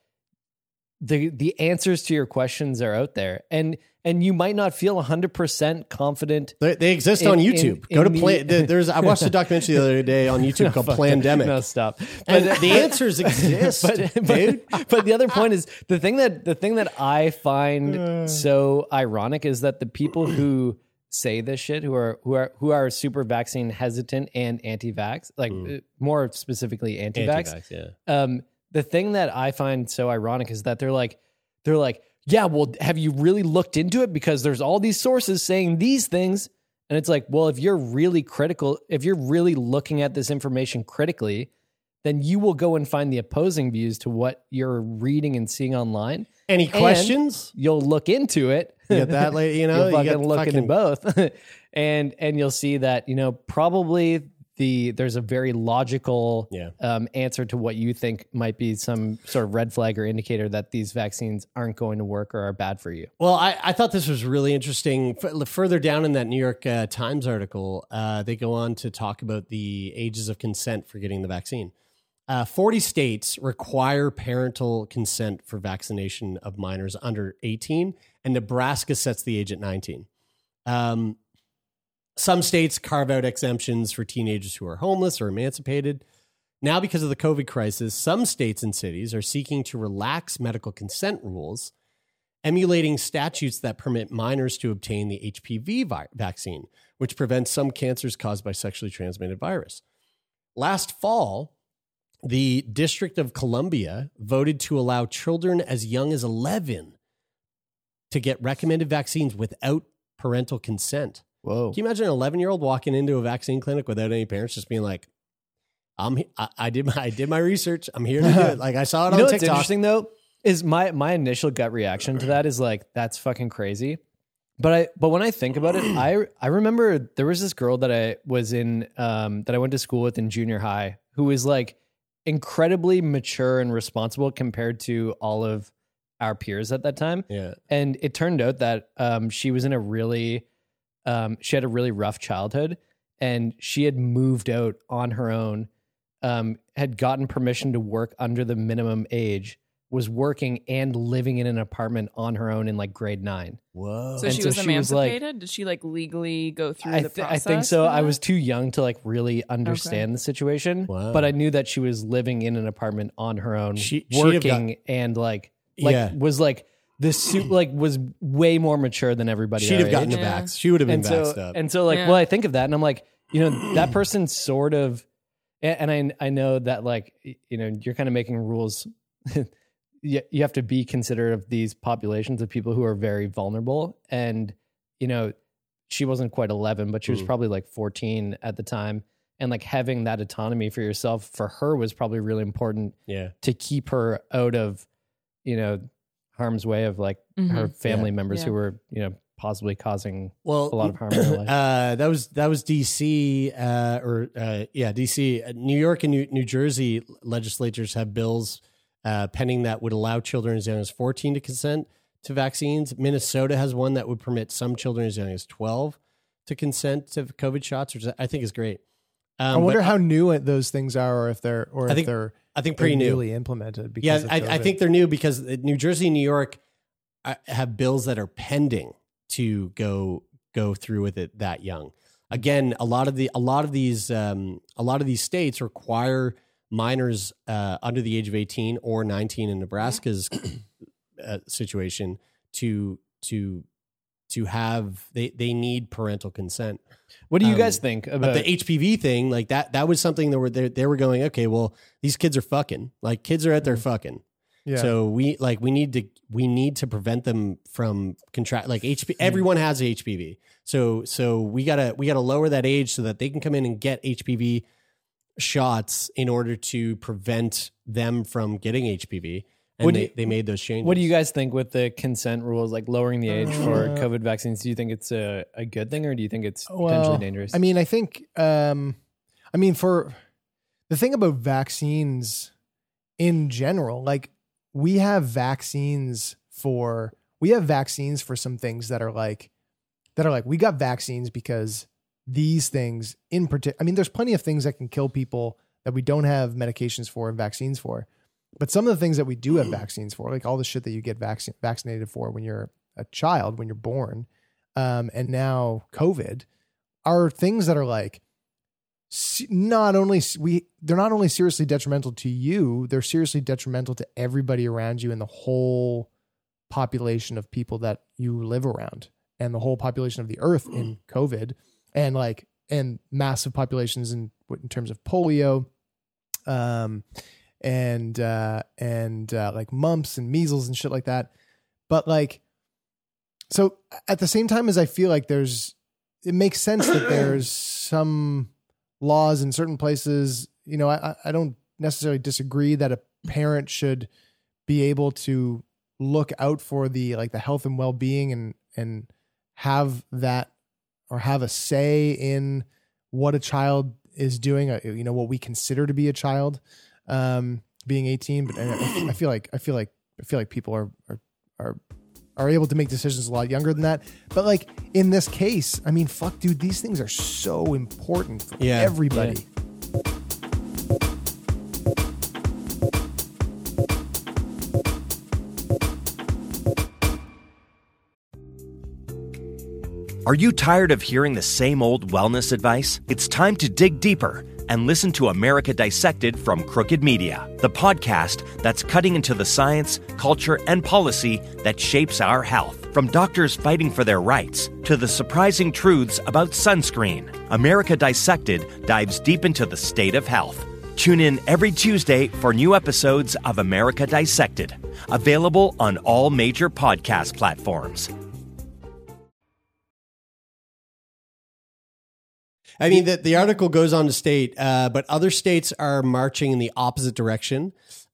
the the answers to your questions are out there, and and you might not feel hundred percent confident. They, they exist In- on YouTube. in Go to play. the- There's. I watched a documentary the other day on YouTube called. Plandemic. No, stop. and But- the answers exist, but, but, dude. but the other point is the thing that the thing that I find so ironic is that the people who say this shit who are who are who are super vaccine hesitant and anti-vax like uh, more specifically anti-vax, Anti-vax, yeah. um the thing that I find so ironic is that they're like they're like yeah well have you really looked into it because there's all these sources saying these things and it's like well if you're really critical if you're really looking at this information critically then you will go and find the opposing views to what you're reading and seeing online. Any And questions? You'll look into it. You get that? You know, you'll you fucking get look fucking- into both, and and you'll see that you know probably the there's a very logical Yeah. um, answer to what you think might be some sort of red flag or indicator that these vaccines aren't going to work or are bad for you. Well, I, I thought this was really interesting. F- further down in that New York uh, Times article, uh, they go on to talk about the ages of consent for getting the vaccine. Uh, 40 states require parental consent for vaccination of minors under 18, and Nebraska sets the age at 19. Um, some states carve out exemptions for teenagers who are homeless or emancipated. Now, because of the COVID crisis, some states and cities are seeking to relax medical consent rules, emulating statutes that permit minors to obtain the HPV vi- vaccine, which prevents some cancers caused by sexually transmitted virus. Last fall, the District of Columbia voted to allow children as young as 11 to get recommended vaccines without parental consent. Whoa. Can you imagine an 11 year old walking into a vaccine clinic without any parents just being like, I'm, I, I did my, I did my research. I'm here to do it. Like I saw it You on know what's TikTok. interesting though is my my initial gut reaction to that is like that's fucking crazy. But I but when I think about it, I I remember there was this girl that I was in um that I went to school with in junior high who was like incredibly mature and responsible compared to all of our peers at that time. Yeah. And it turned out that um she was in a really um she had a really rough childhood and she had moved out on her own um, had gotten permission to work under the minimum age, was working and living in an apartment on her own in like grade nine. Whoa. So And she so was she was, like- emancipated. Did she like legally go through I, the thi- I think so. I was too young to like really understand the situation, Wow. but I knew that she was living in an apartment on her own, She- she'd have working and like like Yeah. was like the suit like was way more mature than everybody. She'd have gotten age. the Yeah. vax. She would have been and so vaxxed up. and so like Yeah. well i think of that and i'm like you know that person sort of and and i i know that like you know you're kind of making rules you, you have to be considerate of these populations of people who are very vulnerable and you know she wasn't quite 11 but she was Mm. probably like 14 at the time and like having that autonomy for yourself for her was probably really important yeah. to keep her out of you know harm's way of like her Mhm. family Yeah. members Yeah. who were you know possibly causing Well, a lot of harm in her life. Uh, that was that was DC uh, or uh, yeah DC, Uh, New York and New, New Jersey legislatures have bills uh, pending that would allow children as young as 14 to consent to vaccines. Minnesota has one that would permit some children as young as 12 to consent to COVID shots, which I think is great. Um, I wonder but how new it- those things are, or if they're or I if think they're I think pretty new. newly implemented. Because Yeah, I, I think they're new because New Jersey and New York uh, have bills that are pending to go go through with it that young. Again, a lot of the a lot of these um, a lot of these states require minors uh, under the age of eighteen or nineteen in Nebraska's uh, situation to to to have they they need parental consent. What do you Um, guys think about the HPV thing, like that, that was something that were they, they were going, okay, well, these kids are fucking. Like kids are at their fucking. yeah. So we like we need to we need to prevent them from contract like HP. Everyone has HPV, so so we gotta we gotta lower that age so that they can come in and get HPV shots in order to prevent them from getting HPV. And What do they, you- they made those changes. what do you guys think with the consent rules, like lowering the age for Uh, COVID vaccines? Do you think it's a, a good thing or do you think it's Well, potentially dangerous? I mean, I think, um, I mean, for the thing about vaccines in general, like we have vaccines for, we have vaccines for some things that are like, that are like, we got vaccines because these things in particular, I mean, there's plenty of things that can kill people that we don't have medications for and vaccines for. But some of the things that we do have vaccines for, like all the shit that you get vaccine, vaccinated for when you're a child, when you're born, um, and now COVID, are things that are like not only we they're not only seriously detrimental to you, they're seriously detrimental to everybody around you and the whole population of people that you live around and the whole population of the earth in COVID and like and massive populations in in terms of polio um and uh and uh like mumps and measles and shit like that. But like so at the same time as i feel like there's it makes sense that there's some laws in certain places. You know i I- don't necessarily disagree that a parent should be able to look out for the like the health and well-being and and have that or have a say in what a child is doing uh, you know what we consider to be a child um, being 18. But I, I, feel like I feel like I feel like people are are are are able to make decisions a lot younger than that. But like in this case, I mean, fuck, dude, these things are so important for yeah, everybody. Yeah. Are you tired of hearing the same old wellness advice? It's time to dig deeper and listen to America Dissected from Crooked Media, the podcast that's cutting into the science, culture, and policy that shapes our health. From doctors fighting for their rights to the surprising truths about sunscreen, America Dissected dives deep into the state of health. Tune in every Tuesday for new episodes of America Dissected, available on all major podcast platforms. I mean, the, the article goes on to state, uh, but other states are marching in the opposite direction.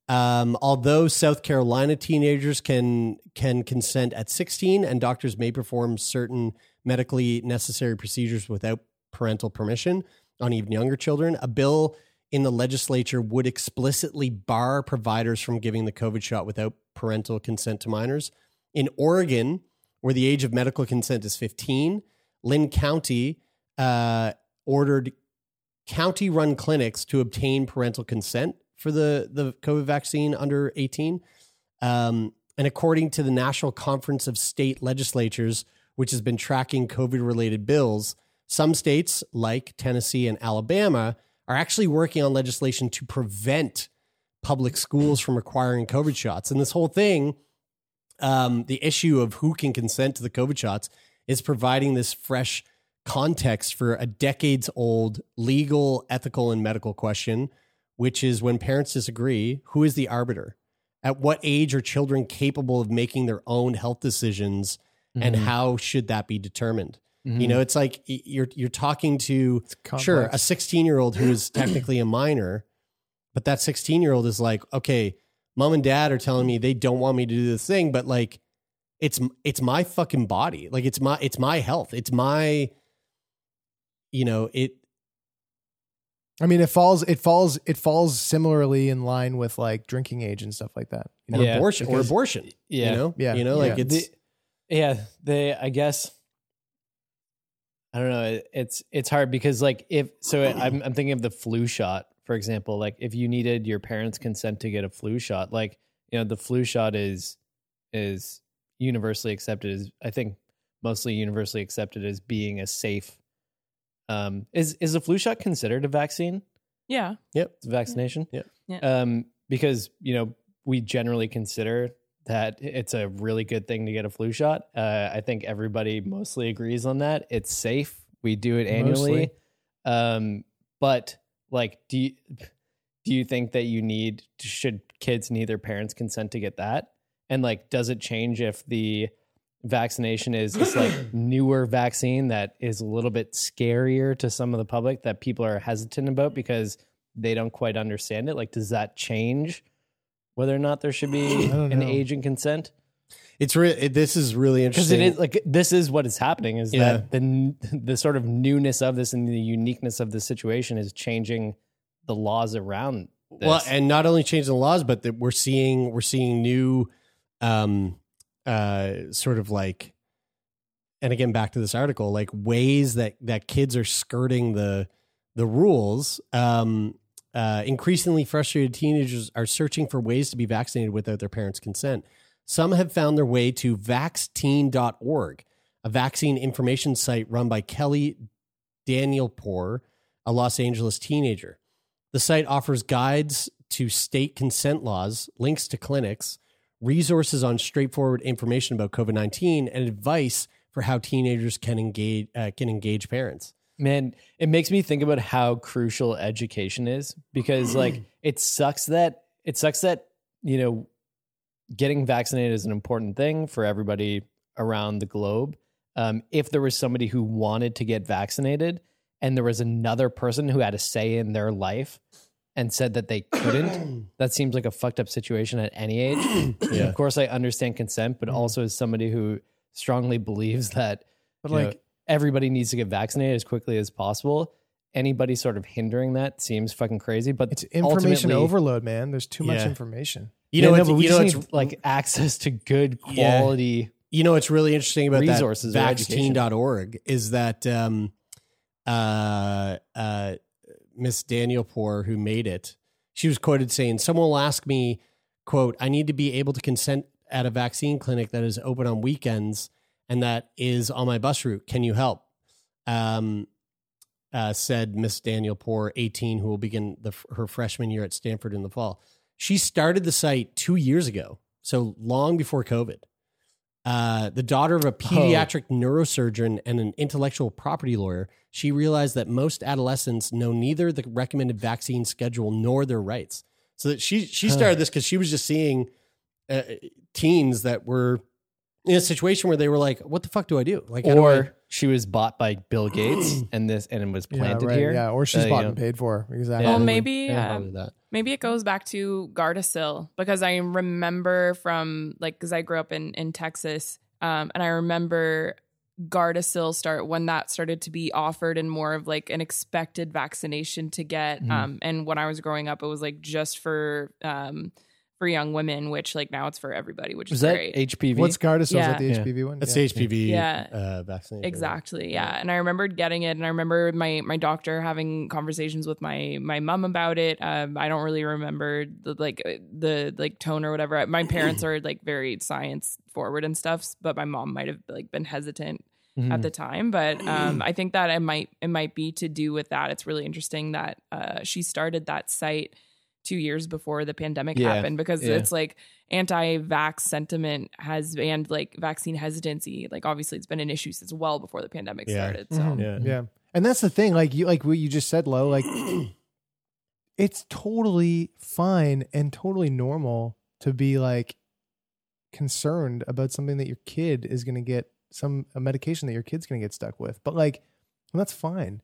Um, although South Carolina teenagers can can consent at 16, and doctors may perform certain medically necessary procedures without parental permission on even younger children, a bill in the legislature would explicitly bar providers from giving the COVID shot without parental consent to minors. In Oregon, where the age of medical consent is 15, Linn County uh, ordered county run clinics to obtain parental consent for the, the COVID vaccine under 18. Um, and according to the National Conference of State Legislatures, which has been tracking COVID related bills, some states like Tennessee and Alabama are actually working on legislation to prevent public schools from requiring COVID shots. And this whole thing, um, the issue of who can consent to the COVID shots, is providing this fresh context for a decades old legal, ethical, and medical question, which is when parents disagree, who is the arbiter? At what age are children capable of making their own health decisions, and Mhm. how should that be determined? You Mhm. know, it's like you're you're talking to sure a 16 year old who is technically a minor, but that 16 year old is like, okay, mom and dad are telling me they don't want me to do this thing, but like, it's it's my fucking body, like it's my it's my health, it's my, you know, it. I mean, it falls, it falls, it falls similarly in line with like drinking age and stuff like that. You know? Or Yeah, abortion, or abortion. Yeah. you know, Yeah, you know, like yeah. it's The- yeah they i guess i don't know it- it's it's hard because like if so i'm, I'm thinking of the flu shot for example like if you needed your parents consent to get a flu shot like you know the flu shot is is universally accepted as i think mostly universally accepted as being a safe um is is the flu shot considered a vaccine Yeah. it's a vaccination Yeah. Yeah. um because you know we generally consider that it's a really good thing to get a flu shot. Uh, I think everybody mostly agrees on that. It's safe. We do it annually. Mostly. Um, but like, do you, do you think that you need should kids need their parents consent to get that? And like, does it change if the vaccination is this like newer vaccine that is a little bit scarier to some of the public that people are hesitant about because they don't quite understand it? Like, does that change whether or not there should be an know. age and consent? it's really this is really Because interesting. it is like this is what is happening is Yeah. that the the sort of newness of this and the uniqueness of the situation is changing the laws around this. Well, and not only changing the laws, but that we're seeing we're seeing new, um, uh, sort of like, and again back to this article, like ways that that kids are skirting the the rules. Um, uh, increasingly frustrated teenagers are searching for ways to be vaccinated without their parents' consent. Some have found their way to vaxteen.org, a vaccine information site run by Kelly Danielpour, a Los Angeles teenager. The site offers guides to state consent laws, links to clinics, resources on straightforward information about COVID 19, and advice for how teenagers can engage, uh, can engage parents. man, it makes me think about how crucial education is because like it sucks that it sucks that you know getting vaccinated is an important thing for everybody around the globe. Um, if there was somebody who wanted to get vaccinated and there was another person who had a say in their life and said that they couldn't, that seems like a fucked up situation at any age. Yeah. Of course, I understand consent, but also as somebody who strongly believes that But you know, like, everybody needs to get vaccinated as quickly as possible. Anybody sort of hindering that seems fucking crazy. But it's information ultimately- overload, man. There's too much Yeah. information. You Yeah, know, no, it's, but we you know, just it's need like access to good Yeah. quality. you know what's really interesting about Resources or that education. vaxteen.org is that um, uh, uh, Miss Danielpour, who made it, she was quoted saying, Someone will ask me, quote, I need to be able to consent at a vaccine clinic that is open on weekends and that is on my bus route. Can you help? Um, uh, said Miss Danielpour, 18, who will begin the, her freshman year at Stanford in the fall. She started the site two years ago, so long before COVID. Uh, the daughter of a pediatric neurosurgeon and an intellectual property lawyer, she realized that most adolescents know neither the recommended vaccine schedule nor their rights. So that she she started this because she was just seeing uh, teens that were in a situation where they were like, "What the fuck do I do?" Like, how do I- Or she was bought by Bill Gates and this and it was Yeah, planted right, here. Yeah, or she's Uh, bought you and know. paid for. Exactly. Well, maybe yeah, um, probably that. Maybe it goes back to Gardasil because I remember from like because I grew up in in Texas, um, and I remember Gardasil start when that started to be offered and more of like an expected vaccination to get. Um, and when I was growing up, it was like just for um for young women, which like now it's for everybody, which Was is that great. HPV? What's Gardasil? Is that the Yeah. HPV one? That's yeah. HPV Yeah. uh, vaccination. Exactly. Yeah. And I remembered getting it and I remember my my doctor having conversations with my my mom about it. Um I don't really remember the like uh, the like tone or whatever. My parents are like very science forward and stuff, but my mom might have like been hesitant Mm-hmm. at the time, but um I think that it might it might be to do with that. It's really interesting that uh she started that site 2 years before the pandemic Yeah. happened because Yeah. it's like anti-vax sentiment has and like vaccine hesitancy like obviously it's been an issue since well before the pandemic Yeah. started so Mhm. Yeah. Yeah. And that's the thing, like you like what you just said, Lo, like it's totally fine and totally normal to be like concerned about something that your kid is gonna get some a medication that your kid's gonna get stuck with. But like and that's fine.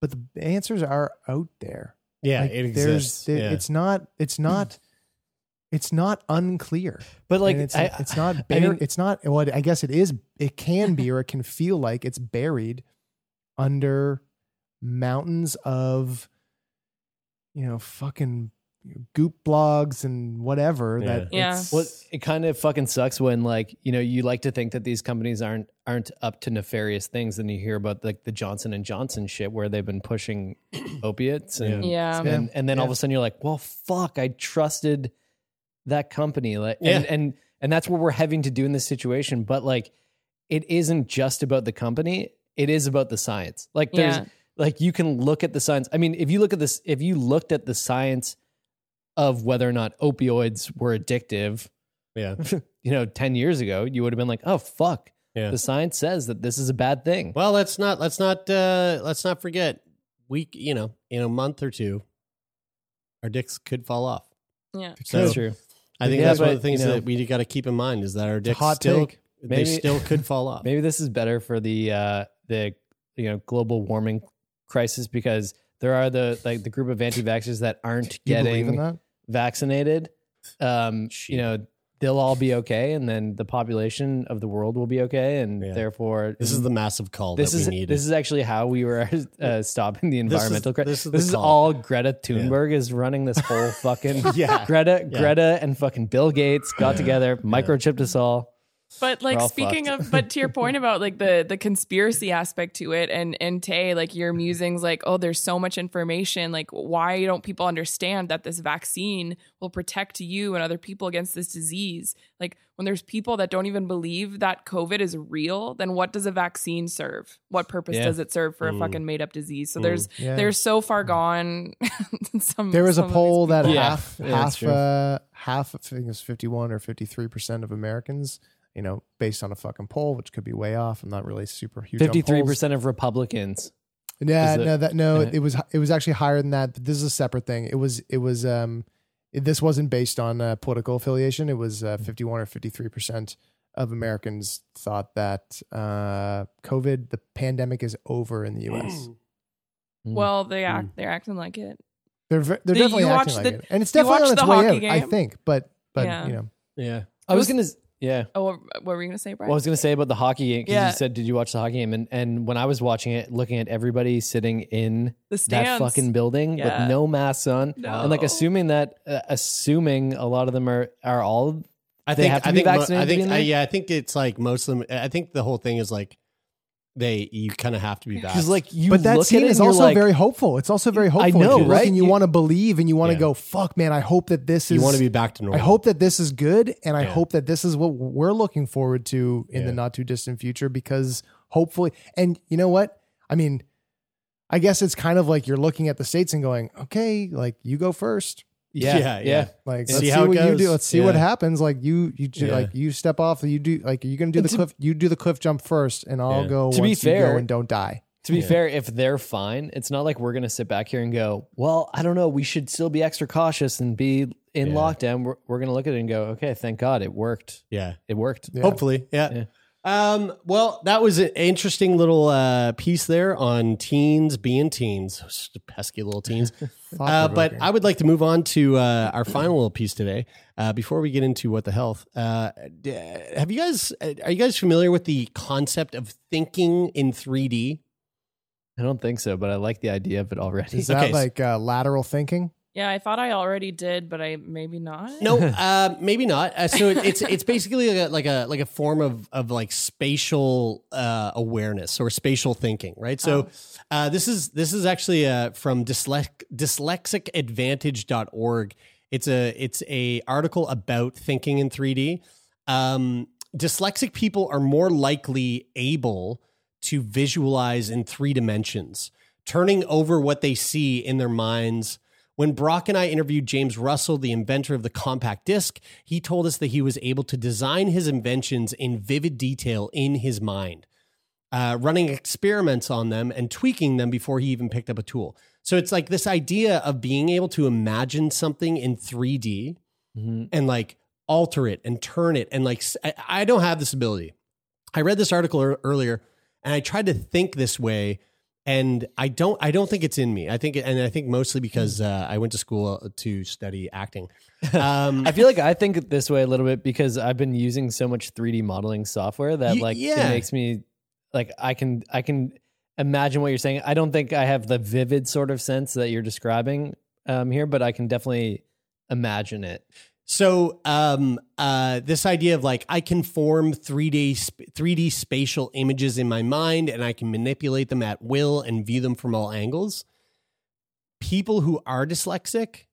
But the answers are out there. Yeah, Like, it there's exists. there- yeah. it's not it's not it's not unclear. But like, And it's I- it's not I buried. don't- It's not. Well, I guess it is. It can be, or it can feel like it's buried under mountains of, you know, fucking goop blogs and whatever. That Yeah. it's- Well, it kind of fucking sucks when like you know you like to think that these companies aren't aren't up to nefarious things, and you hear about like the Johnson and Johnson shit where they've been pushing opiates, and Yeah. and, and then all of a sudden you're like, well, fuck, I trusted that company, like, and, and and that's what we're having to do in this situation. But like, it isn't just about the company; it is about the science. Like, there's Yeah. like you can look at the science. I mean, if you look at this, if you looked at the science of whether or not opioids were addictive, yeah, you know, 10 years ago, you would have been like, oh, fuck. yeah. The science says that this is a bad thing. Well, let's not let's not uh let's not forget we you know in a month or two our dicks could fall off. yeah So That's true. I think Yeah, that's one of the things you know- that we got to keep in mind is that our dicks hot still take. they Maybe- still could fall off. Maybe this is better for the, uh, the, you know, global warming crisis because there are the, like the group of anti-vaxxers that aren't you believe in getting that? vaccinated. Um, you know, they'll all be okay. And then the population of the world will be okay. And Yeah. therefore This is the massive call this that is we need. this is actually how we were uh, stopping the This is- environmental crisis. this is This the is, call. all Greta Thunberg is running this whole fucking Yeah. Greta Yeah. Greta and fucking Bill Gates got together, microchipped us all. But like all speaking fucked. of, but to your point about like the the conspiracy aspect to it, and and Tay, like your musings, like oh, there's so much information. Like, why don't people understand that this vaccine will protect you and other people against this disease? Like, when there's people that don't even believe that COVID is real, then what does a vaccine serve? What purpose Yeah. does it serve for a Mm. fucking made up disease? So there's Yeah. there's so far gone. some There was some a poll that. Yeah. half Yeah, half uh, half I think it was fifty one or fifty three percent of Americans, you know, based on a fucking poll, which could be way off. I'm not really super huge. Fifty three percent of Republicans. Yeah, it- no, that no, Yeah. it was it was actually higher than that. But this is a separate thing. It was it was um, it, this wasn't based on uh, political affiliation. It was uh, fifty one or fifty three percent of Americans thought that uh, COVID, the pandemic, is over in the U.S. Well, they act they're acting like it. They're they're Do you definitely watch acting like the- it, and it's definitely on its way hockey out. I think, but but Yeah. you know, yeah. I was was- gonna yeah. Oh, what what were you gonna say, Brian? Well, I was going to say about the hockey game because Yeah. you said, "Did you watch the hockey game?" And and when I was watching it, looking at everybody sitting in the that stands. fucking building Yeah. with no masks on, No. and like assuming that, uh, assuming a lot of them are are all I They think have to I be think mo- vaccinated I to be think in I, there? yeah, I think it's like most of them. I think the whole thing is like they you kind of have to be back. Because like you, but that look scene at it is also like, very hopeful. It's also very hopeful. I know, you look right? And you, You- want to believe, and you want to Yeah. go, "Fuck, man! I hope that this is." you want to be back to normal. I hope that this is good, and I Yeah. hope that this is what we're looking forward to in Yeah. the not too distant future. Because hopefully, and you know what? I mean, I guess it's kind of like you're looking at the states and going, "Okay, like you go first. Yeah, Yeah, yeah, yeah. Like See let's see, how it what you do. Let's see what happens. Like you, you ju- Yeah. like you step off. You do like you're gonna do And the to- cliff. You do the cliff jump first, and I'll Yeah. go. To be once you go fair- and don't die. To be Yeah. fair, if they're fine, it's not like we're going to sit back here and go, well, I don't know. We should still be extra cautious and be in Yeah. lockdown. We're, we're going to look at it and go, okay, thank God it worked. Yeah. It worked. Yeah. Hopefully, yeah. Um, well, that was an interesting little uh, piece there on teens being teens, Those pesky little teens. uh, but I would like to move on to uh, our final little piece today. Uh, before we get into what the health, uh, have you guys are you guys familiar with the concept of thinking in 3D? I don't think so, but I like the idea of it already. is that okay, like uh, lateral thinking? Yeah, I thought I already did, but I maybe not. No, uh, maybe not. Uh, so it, it's it's basically like a, like a like a form of of like spatial uh, awareness or spatial thinking, right? So uh, this is this is actually uh, from dyslex- dyslexicadvantage.org. It's a it's a article about thinking in 3D. Um, dyslexic people are more likely able to visualize in three dimensions, turning over what they see in their minds. When Brock and I interviewed James Russell, the inventor of the compact disc, he told us that he was able to design his inventions in vivid detail in his mind, uh, running experiments on them and tweaking them before he even picked up a tool. So it's like this idea of being able to imagine something in 3D Mhm. and like alter it and turn it and like I don't have this ability. I read this article earlier and I tried to think this way and I don't I don't think it's in me. I think and I think mostly because uh, I went to school to study acting. Um, I feel like I think this way a little bit because I've been using so much 3D modeling software that like yeah. it makes me like I can I can imagine what you're saying. I don't think I have the vivid sort of sense that you're describing um, here, but I can definitely imagine it. So, um, uh, this idea of like I can form three D three D spatial images in my mind, and I can manipulate them at will and view them from all angles. People who are dyslexic,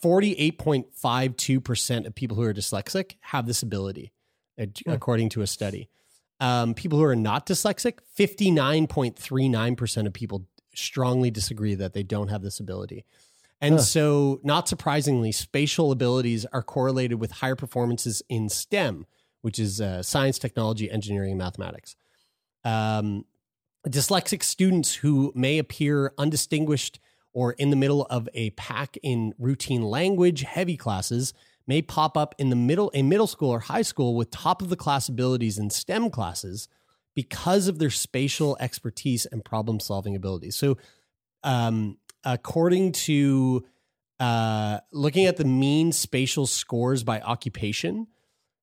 forty eight point five two percent of people who are dyslexic have this ability, uh, according to a study. Um, people who are not dyslexic, fifty nine point three nine percent of people strongly disagree that they don't have this ability. And Huh. so, not surprisingly, spatial abilities are correlated with higher performances in STEM, which is uh, science, technology, engineering, and mathematics. Um, dyslexic students who may appear undistinguished or in the middle of a pack in routine language heavy classes may pop up in the middle in middle school or high school with top of the class abilities in STEM classes because of their spatial expertise and problem solving abilities. So, um, according to uh, looking at the mean spatial scores by occupation,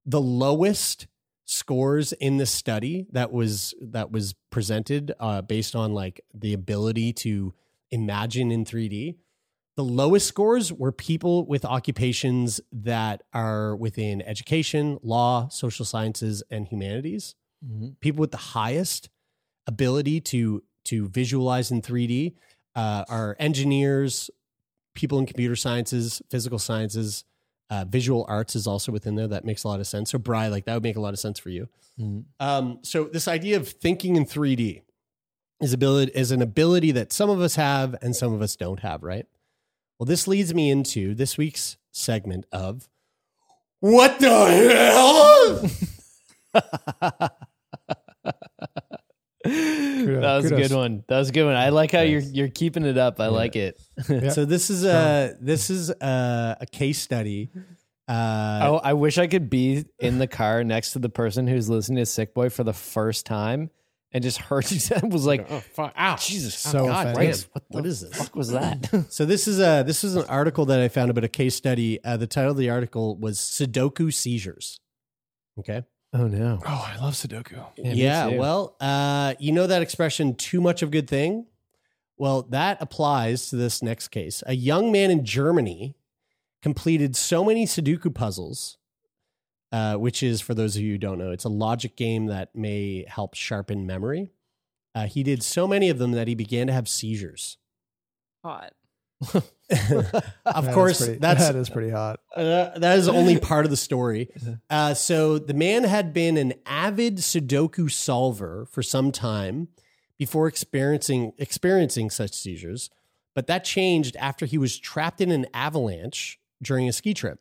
the lowest scores in the study that was that was presented uh, based on like the ability to imagine in 3D. The lowest scores were people with occupations that are within education, law, social sciences, and humanities people with the highest ability to to visualize in 3D uh, are engineers, people in computer sciences, physical sciences, uh, visual arts is also within there. That makes a lot of sense. So, Bry, like that would make a lot of sense for you. Mhm. Um, so, this idea of thinking in 3D is ability is an ability that some of us have and some of us don't have. Right. Well, this leads me into this week's segment of what the hell. that was a good one. That was a good one. I like how you're you're keeping it up. I like it. So this is a this is a, a case study. Uh, Oh, I wish I could be in the car next to the person who's listening to Sick Boy for the first time and just heard you was like, oh, fuck, ow. Jesus, So God, offended. damn, what, What the is this? fuck was that? So this is a this is an article that I found about a case study. Uh, the title of the article was Sudoku seizures. Okay. Oh no. Oh, I love Sudoku. Yeah, Yeah. well, uh, you know that expression, too much of a good thing? Well, that applies to this next case. A young man in Germany completed so many Sudoku puzzles, uh, which is, for those of you who don't know, it's a logic game that may help sharpen memory. Uh, he did so many of them that he began to have seizures. Hot. of That is course, pretty- that's that is pretty hot. uh, that is only part of the story. Uh, so the man had been an avid Sudoku solver for some time before experiencing experiencing such seizures, but that changed after he was trapped in an avalanche during a ski trip.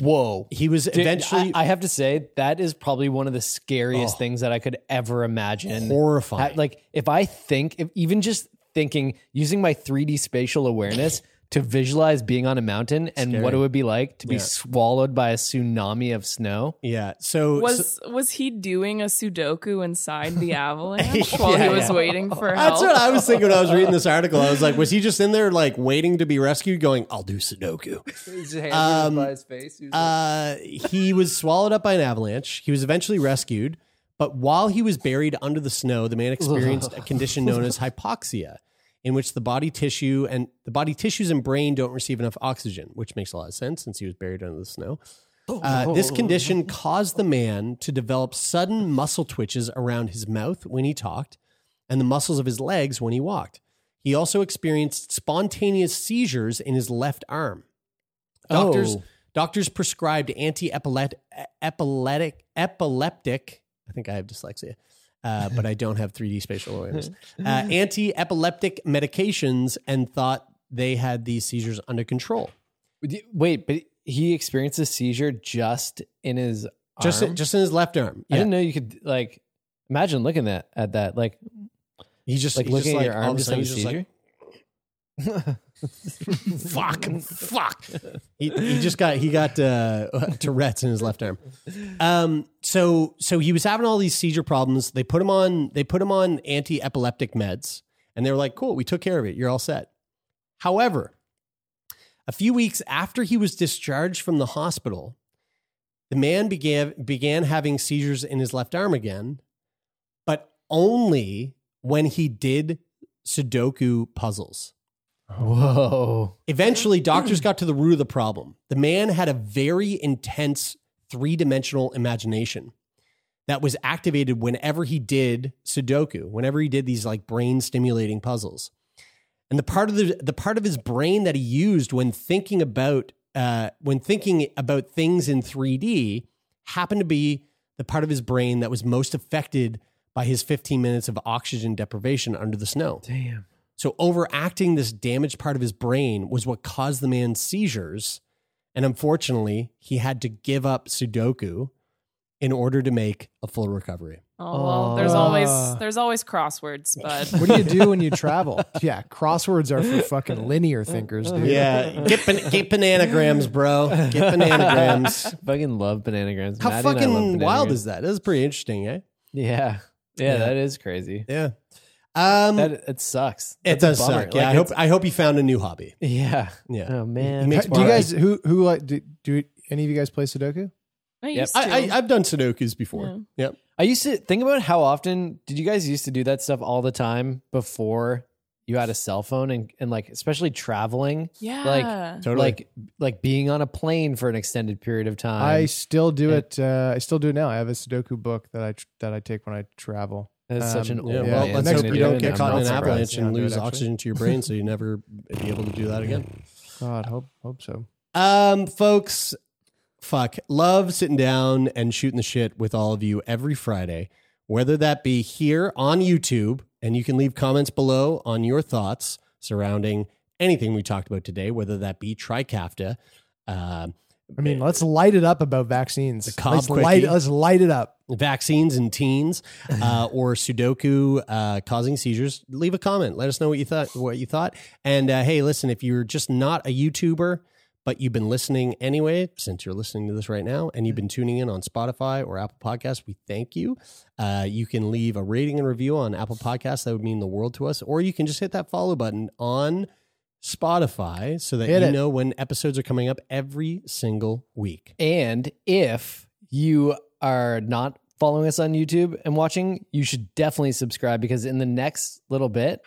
Whoa. He was Dude, eventually I, I have to say that is probably one of the scariest Oh. things that I could ever imagine. horrified. Ha- like if I think, if even just thinking, using my 3D spatial awareness to visualize being on a mountain and what it would be like to be Yeah. swallowed by a tsunami of snow. yeah. So Was was he doing a Sudoku inside the avalanche while Yeah, he was yeah. waiting for help? That's what I was thinking when I was reading this article. I was like, was he just in there like waiting to be rescued, going, "I'll do Sudoku"? Um, his face. Uh, he was swallowed up by an avalanche. He was eventually rescued, but while he was buried under the snow, the man experienced a condition known as hypoxia, in which the body tissue and the body tissues and brain don't receive enough oxygen, which makes a lot of sense since he was buried under the snow. Uh, this condition caused the man to develop sudden muscle twitches around his mouth when he talked and the muscles of his legs when he walked. He also experienced spontaneous seizures in his left arm. Doctors Oh. doctors prescribed anti-epileptic epileptic epileptic. I think I have dyslexia. Uh, but I don't have 3D spatial awareness. Uh, anti-epileptic medications and thought they had these seizures under control. Wait, but he experienced a seizure just in his Just arm? just in his left arm. I didn't know you could like imagine looking at at that like He just like looking just at your arm just a sudden seizure. Fuck, fuck. He, he just got he got uh, Tourette's in his left arm. Um, so so he was having all these seizure problems. They put him on they put him on anti epileptic meds, and they were like, "Cool, we took care of it. You're all set." However, a few weeks after he was discharged from the hospital, the man began began having seizures in his left arm again, but only when he did Sudoku puzzles. Whoa. Eventually, doctors got to the root of the problem. The man had a very intense three dimensional imagination that was activated whenever he did Sudoku, whenever he did these like brain stimulating puzzles. And the part of the the part of his brain that he used when thinking about uh, when thinking about things in 3D happened to be the part of his brain that was most affected by his 15 minutes of oxygen deprivation under the snow. Damn. So overacting this damaged part of his brain was what caused the man's seizures. And unfortunately, he had to give up Sudoku in order to make a full recovery. Oh well, there's always Ah. there's always crosswords, but What do you do when you travel? yeah, crosswords are for fucking linear thinkers, dude. Yeah, get, ban- get bananagrams, bro. Get bananagrams. Fucking love bananagrams. How Maddie and I love fucking wild is that? That's pretty interesting, eh? Yeah. yeah. Yeah. that is crazy. Yeah. Um, That it sucks. it That's a does bummer. suck. Yeah, Like, I hope I hope you found a new hobby. Yeah. Yeah. Oh man. He makes Do you more- guys who who like do, do any of you guys play Sudoku? I Yep. used to. I, I, I've done Sudokus before. Yeah. Yep. I used to think about how often did you guys used to do that stuff all the time before you had a cell phone and, and like especially traveling yeah. like Totally. like like being on a plane for an extended period of time. I still do yeah. it. Uh, I still do it now. I have a Sudoku book that I that I take when I travel. That's such an Um, old Yeah, Yeah, well, man let's next hope you don't get caught in an avalanche and do it, lose oxygen to your brain, so you never be able to do that again. God, hope hope so. Um, folks, fuck, love sitting down and shooting the shit with all of you every Friday, whether that be here on YouTube, and you can leave comments below on your thoughts surrounding anything we talked about today, whether that be Trikafta, uh, I mean, let's light it up about vaccines. The let's light let's light it up. vaccines in teens, uh, or Sudoku uh, causing seizures. Leave a comment. Let us know what you thought. What you thought. And uh, hey, listen, if you're just not a YouTuber, but you've been listening anyway, since you're listening to this right now, and you've been tuning in on Spotify or Apple Podcasts, we thank you. Uh, you can leave a rating and review on Apple Podcasts. That would mean the world to us. Or you can just hit that follow button on Spotify so that Hit you it. know when episodes are coming up every single week. And if you are not following us on YouTube and watching, you should definitely subscribe because in the next little bit,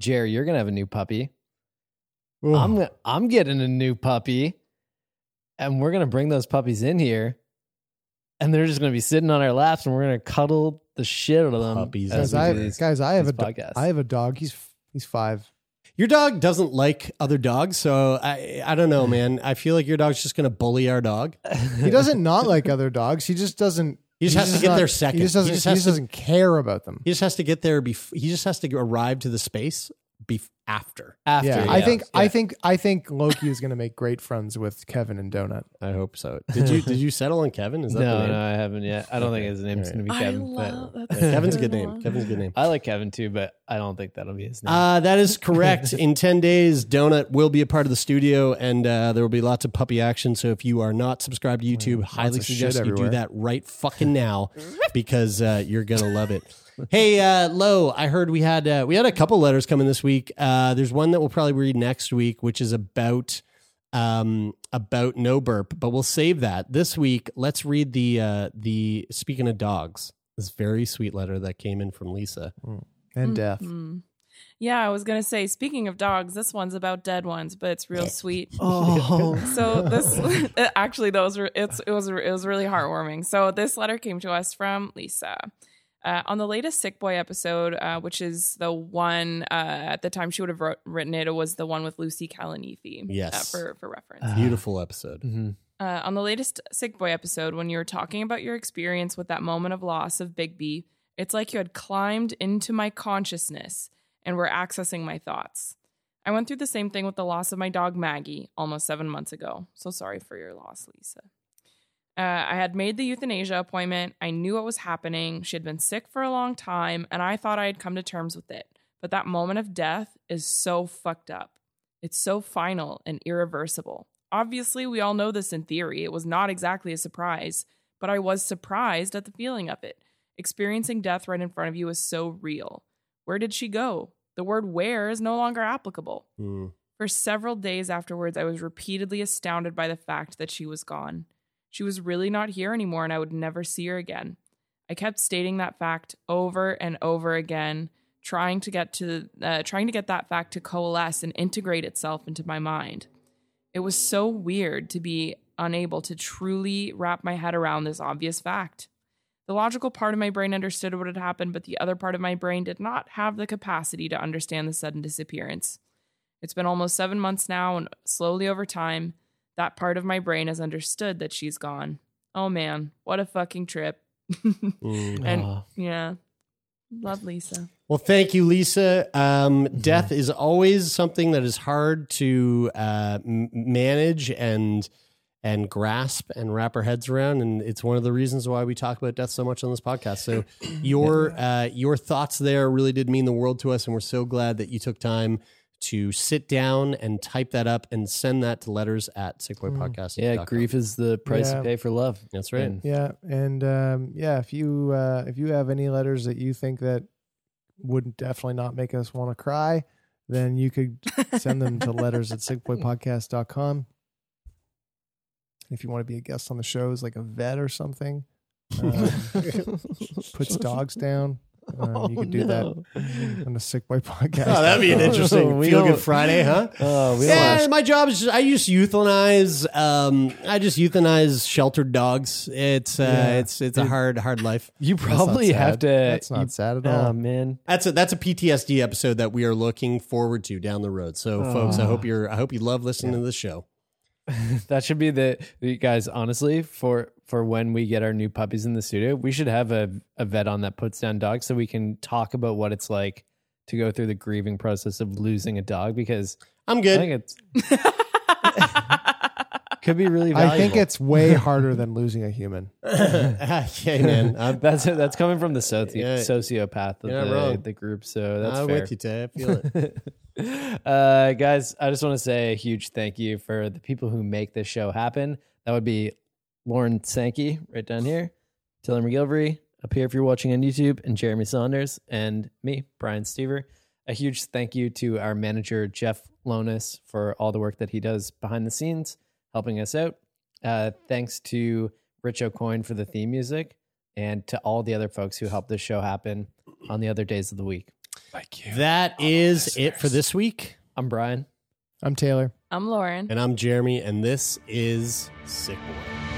Jerry, you're gonna have a new puppy. I'm I'm getting a new puppy, and we're gonna bring those puppies in here. and they're just to be sitting on our laps, and we're to cuddle the shit out of them. Puppies. Guys, I, these- guys, I have a do- I have a dog. He's he's five. Your dog doesn't like other dogs, so I I don't know, man. I feel like your dog's just gonna bully our dog. He doesn't not like other dogs. He just doesn't. He just has to get not- there second. He just doesn't. He just He just to- doesn't care about them. He just has to get there. Bef- he just has to arrive to the space bef- after. after. yeah, I think yeah. I think I think Loki is going to make great friends with Kevin and Donut. I hope so. Did you did you settle on Kevin? Is that no, the name? no, I haven't yet. I don't think his name's All going to be I Kevin. but- Yeah, Kevin's a good good name. one. Kevin's a good name. I like Kevin too, but I don't think that'll be his name. Uh, that is correct. In 10 days, Donut will be a part of the studio and uh, there will be lots of puppy action. So if you are not subscribed to YouTube, highly suggest you do that right fucking now because uh, you're going to love it. Hey, uh, Lo, I heard we had uh, we had a couple letters coming this week. Uh, there's one that we'll probably read next week, which is about um, about no burp, but we'll save that this week. Let's read the uh, the speaking of dogs. This very sweet letter that came in from Lisa. And death. Mhm. Yeah, I was gonna say. Speaking of dogs, this one's about dead ones, but it's real sweet. Oh, So this actually, those were it's it was it was really heartwarming. So this letter came to us from Lisa. Uh, on the latest Sick Boy episode, uh, which is the one uh, at the time she would have wrote, written it, it was the one with Lucy Kalanithi. Yes. uh, for for reference. Beautiful episode. Mhm. Uh, on the latest Sick Boy episode, when you were talking about your experience with that moment of loss of Bigby, it's like you had climbed into my consciousness and were accessing my thoughts. I went through the same thing with the loss of my dog Maggie almost seven months ago. So sorry for your loss, Lisa. Uh, I had made the euthanasia appointment. I knew what was happening. She had been sick for a long time, and I thought I had come to terms with it. But that moment of death is so fucked up. It's so final and irreversible. Obviously, we all know this in theory. It was not exactly a surprise, but I was surprised at the feeling of it. Experiencing death right in front of you is so real. Where did she go? The word where is no longer applicable. Mm. For several days afterwards, I was repeatedly astounded by the fact that she was gone. She was really not here anymore, and I would never see her again. I kept stating that fact over and over again, trying to get to uh, trying to get that fact to coalesce and integrate itself into my mind. It was so weird to be unable to truly wrap my head around this obvious fact. The logical part of my brain understood what had happened, but the other part of my brain did not have the capacity to understand the sudden disappearance. It's been almost seven months now, and slowly over time, that part of my brain has understood that she's gone. Oh man, what a fucking trip. Mm. and Aw. yeah, love Lisa. Well, thank you, Lisa. Um, Death is always something that is hard to uh, m- manage and and grasp and wrap our heads around, and it's one of the reasons why we talk about death so much on this podcast. So, your uh, your thoughts there really did mean the world to us, and we're so glad that you took time to sit down and type that up and send that to letters at sickboypodcast. Yeah, grief is the price Yeah. you pay for love. That's right. And Yeah, and um, yeah, if you uh, if you have any letters that you think that would definitely not make us want to cry, then you could send them to letters at sickboypodcast.com. If you want to be a guest on the show shows, like a vet or something, um, puts dogs down, um, you could do that on the Sick Boy podcast. Oh, that'd be an interesting We feel good Friday, huh? Oh, we yeah, don't my job is just, I just euthanize. Um, I just euthanize sheltered dogs. It's uh, Yeah. it's it's a hard hard life. You probably have to. That's not you- sad at Oh all. man, That's a that's a PTSD episode that we are looking forward to down the road. So, folks, I hope you're I hope you love listening to the show. that should be the you guys. Honestly, for for when we get our new puppies in the studio, we should have a a vet on that puts down dogs so we can talk about what it's like to go through the grieving process of losing a dog because I'm I good. think it's could be really valuable. I think it's way harder than losing a human. okay, man. I'm, that's that's coming from the soci- Yeah. sociopath of the, the group. So that's I'm fair. with you, Tay. I feel it. uh, guys, I just want to say a huge thank you for the people who make this show happen. That would be Lauren Sankey right down here, Taylor MacGillivary up here if you're watching on YouTube, and Jeremy Saunders, and me, Brian Stever. A huge thank you to our manager, Jeff Lonis, for all the work that he does behind the scenes, helping us out. Uh, thanks to Rich Aucoin for the theme music, and to all the other folks who helped this show happen on the other days of the week. Thank you. That is it for this week. I'm Brian. I'm Taylor. I'm Lauren. And I'm Jeremy, and this is Sick Boy.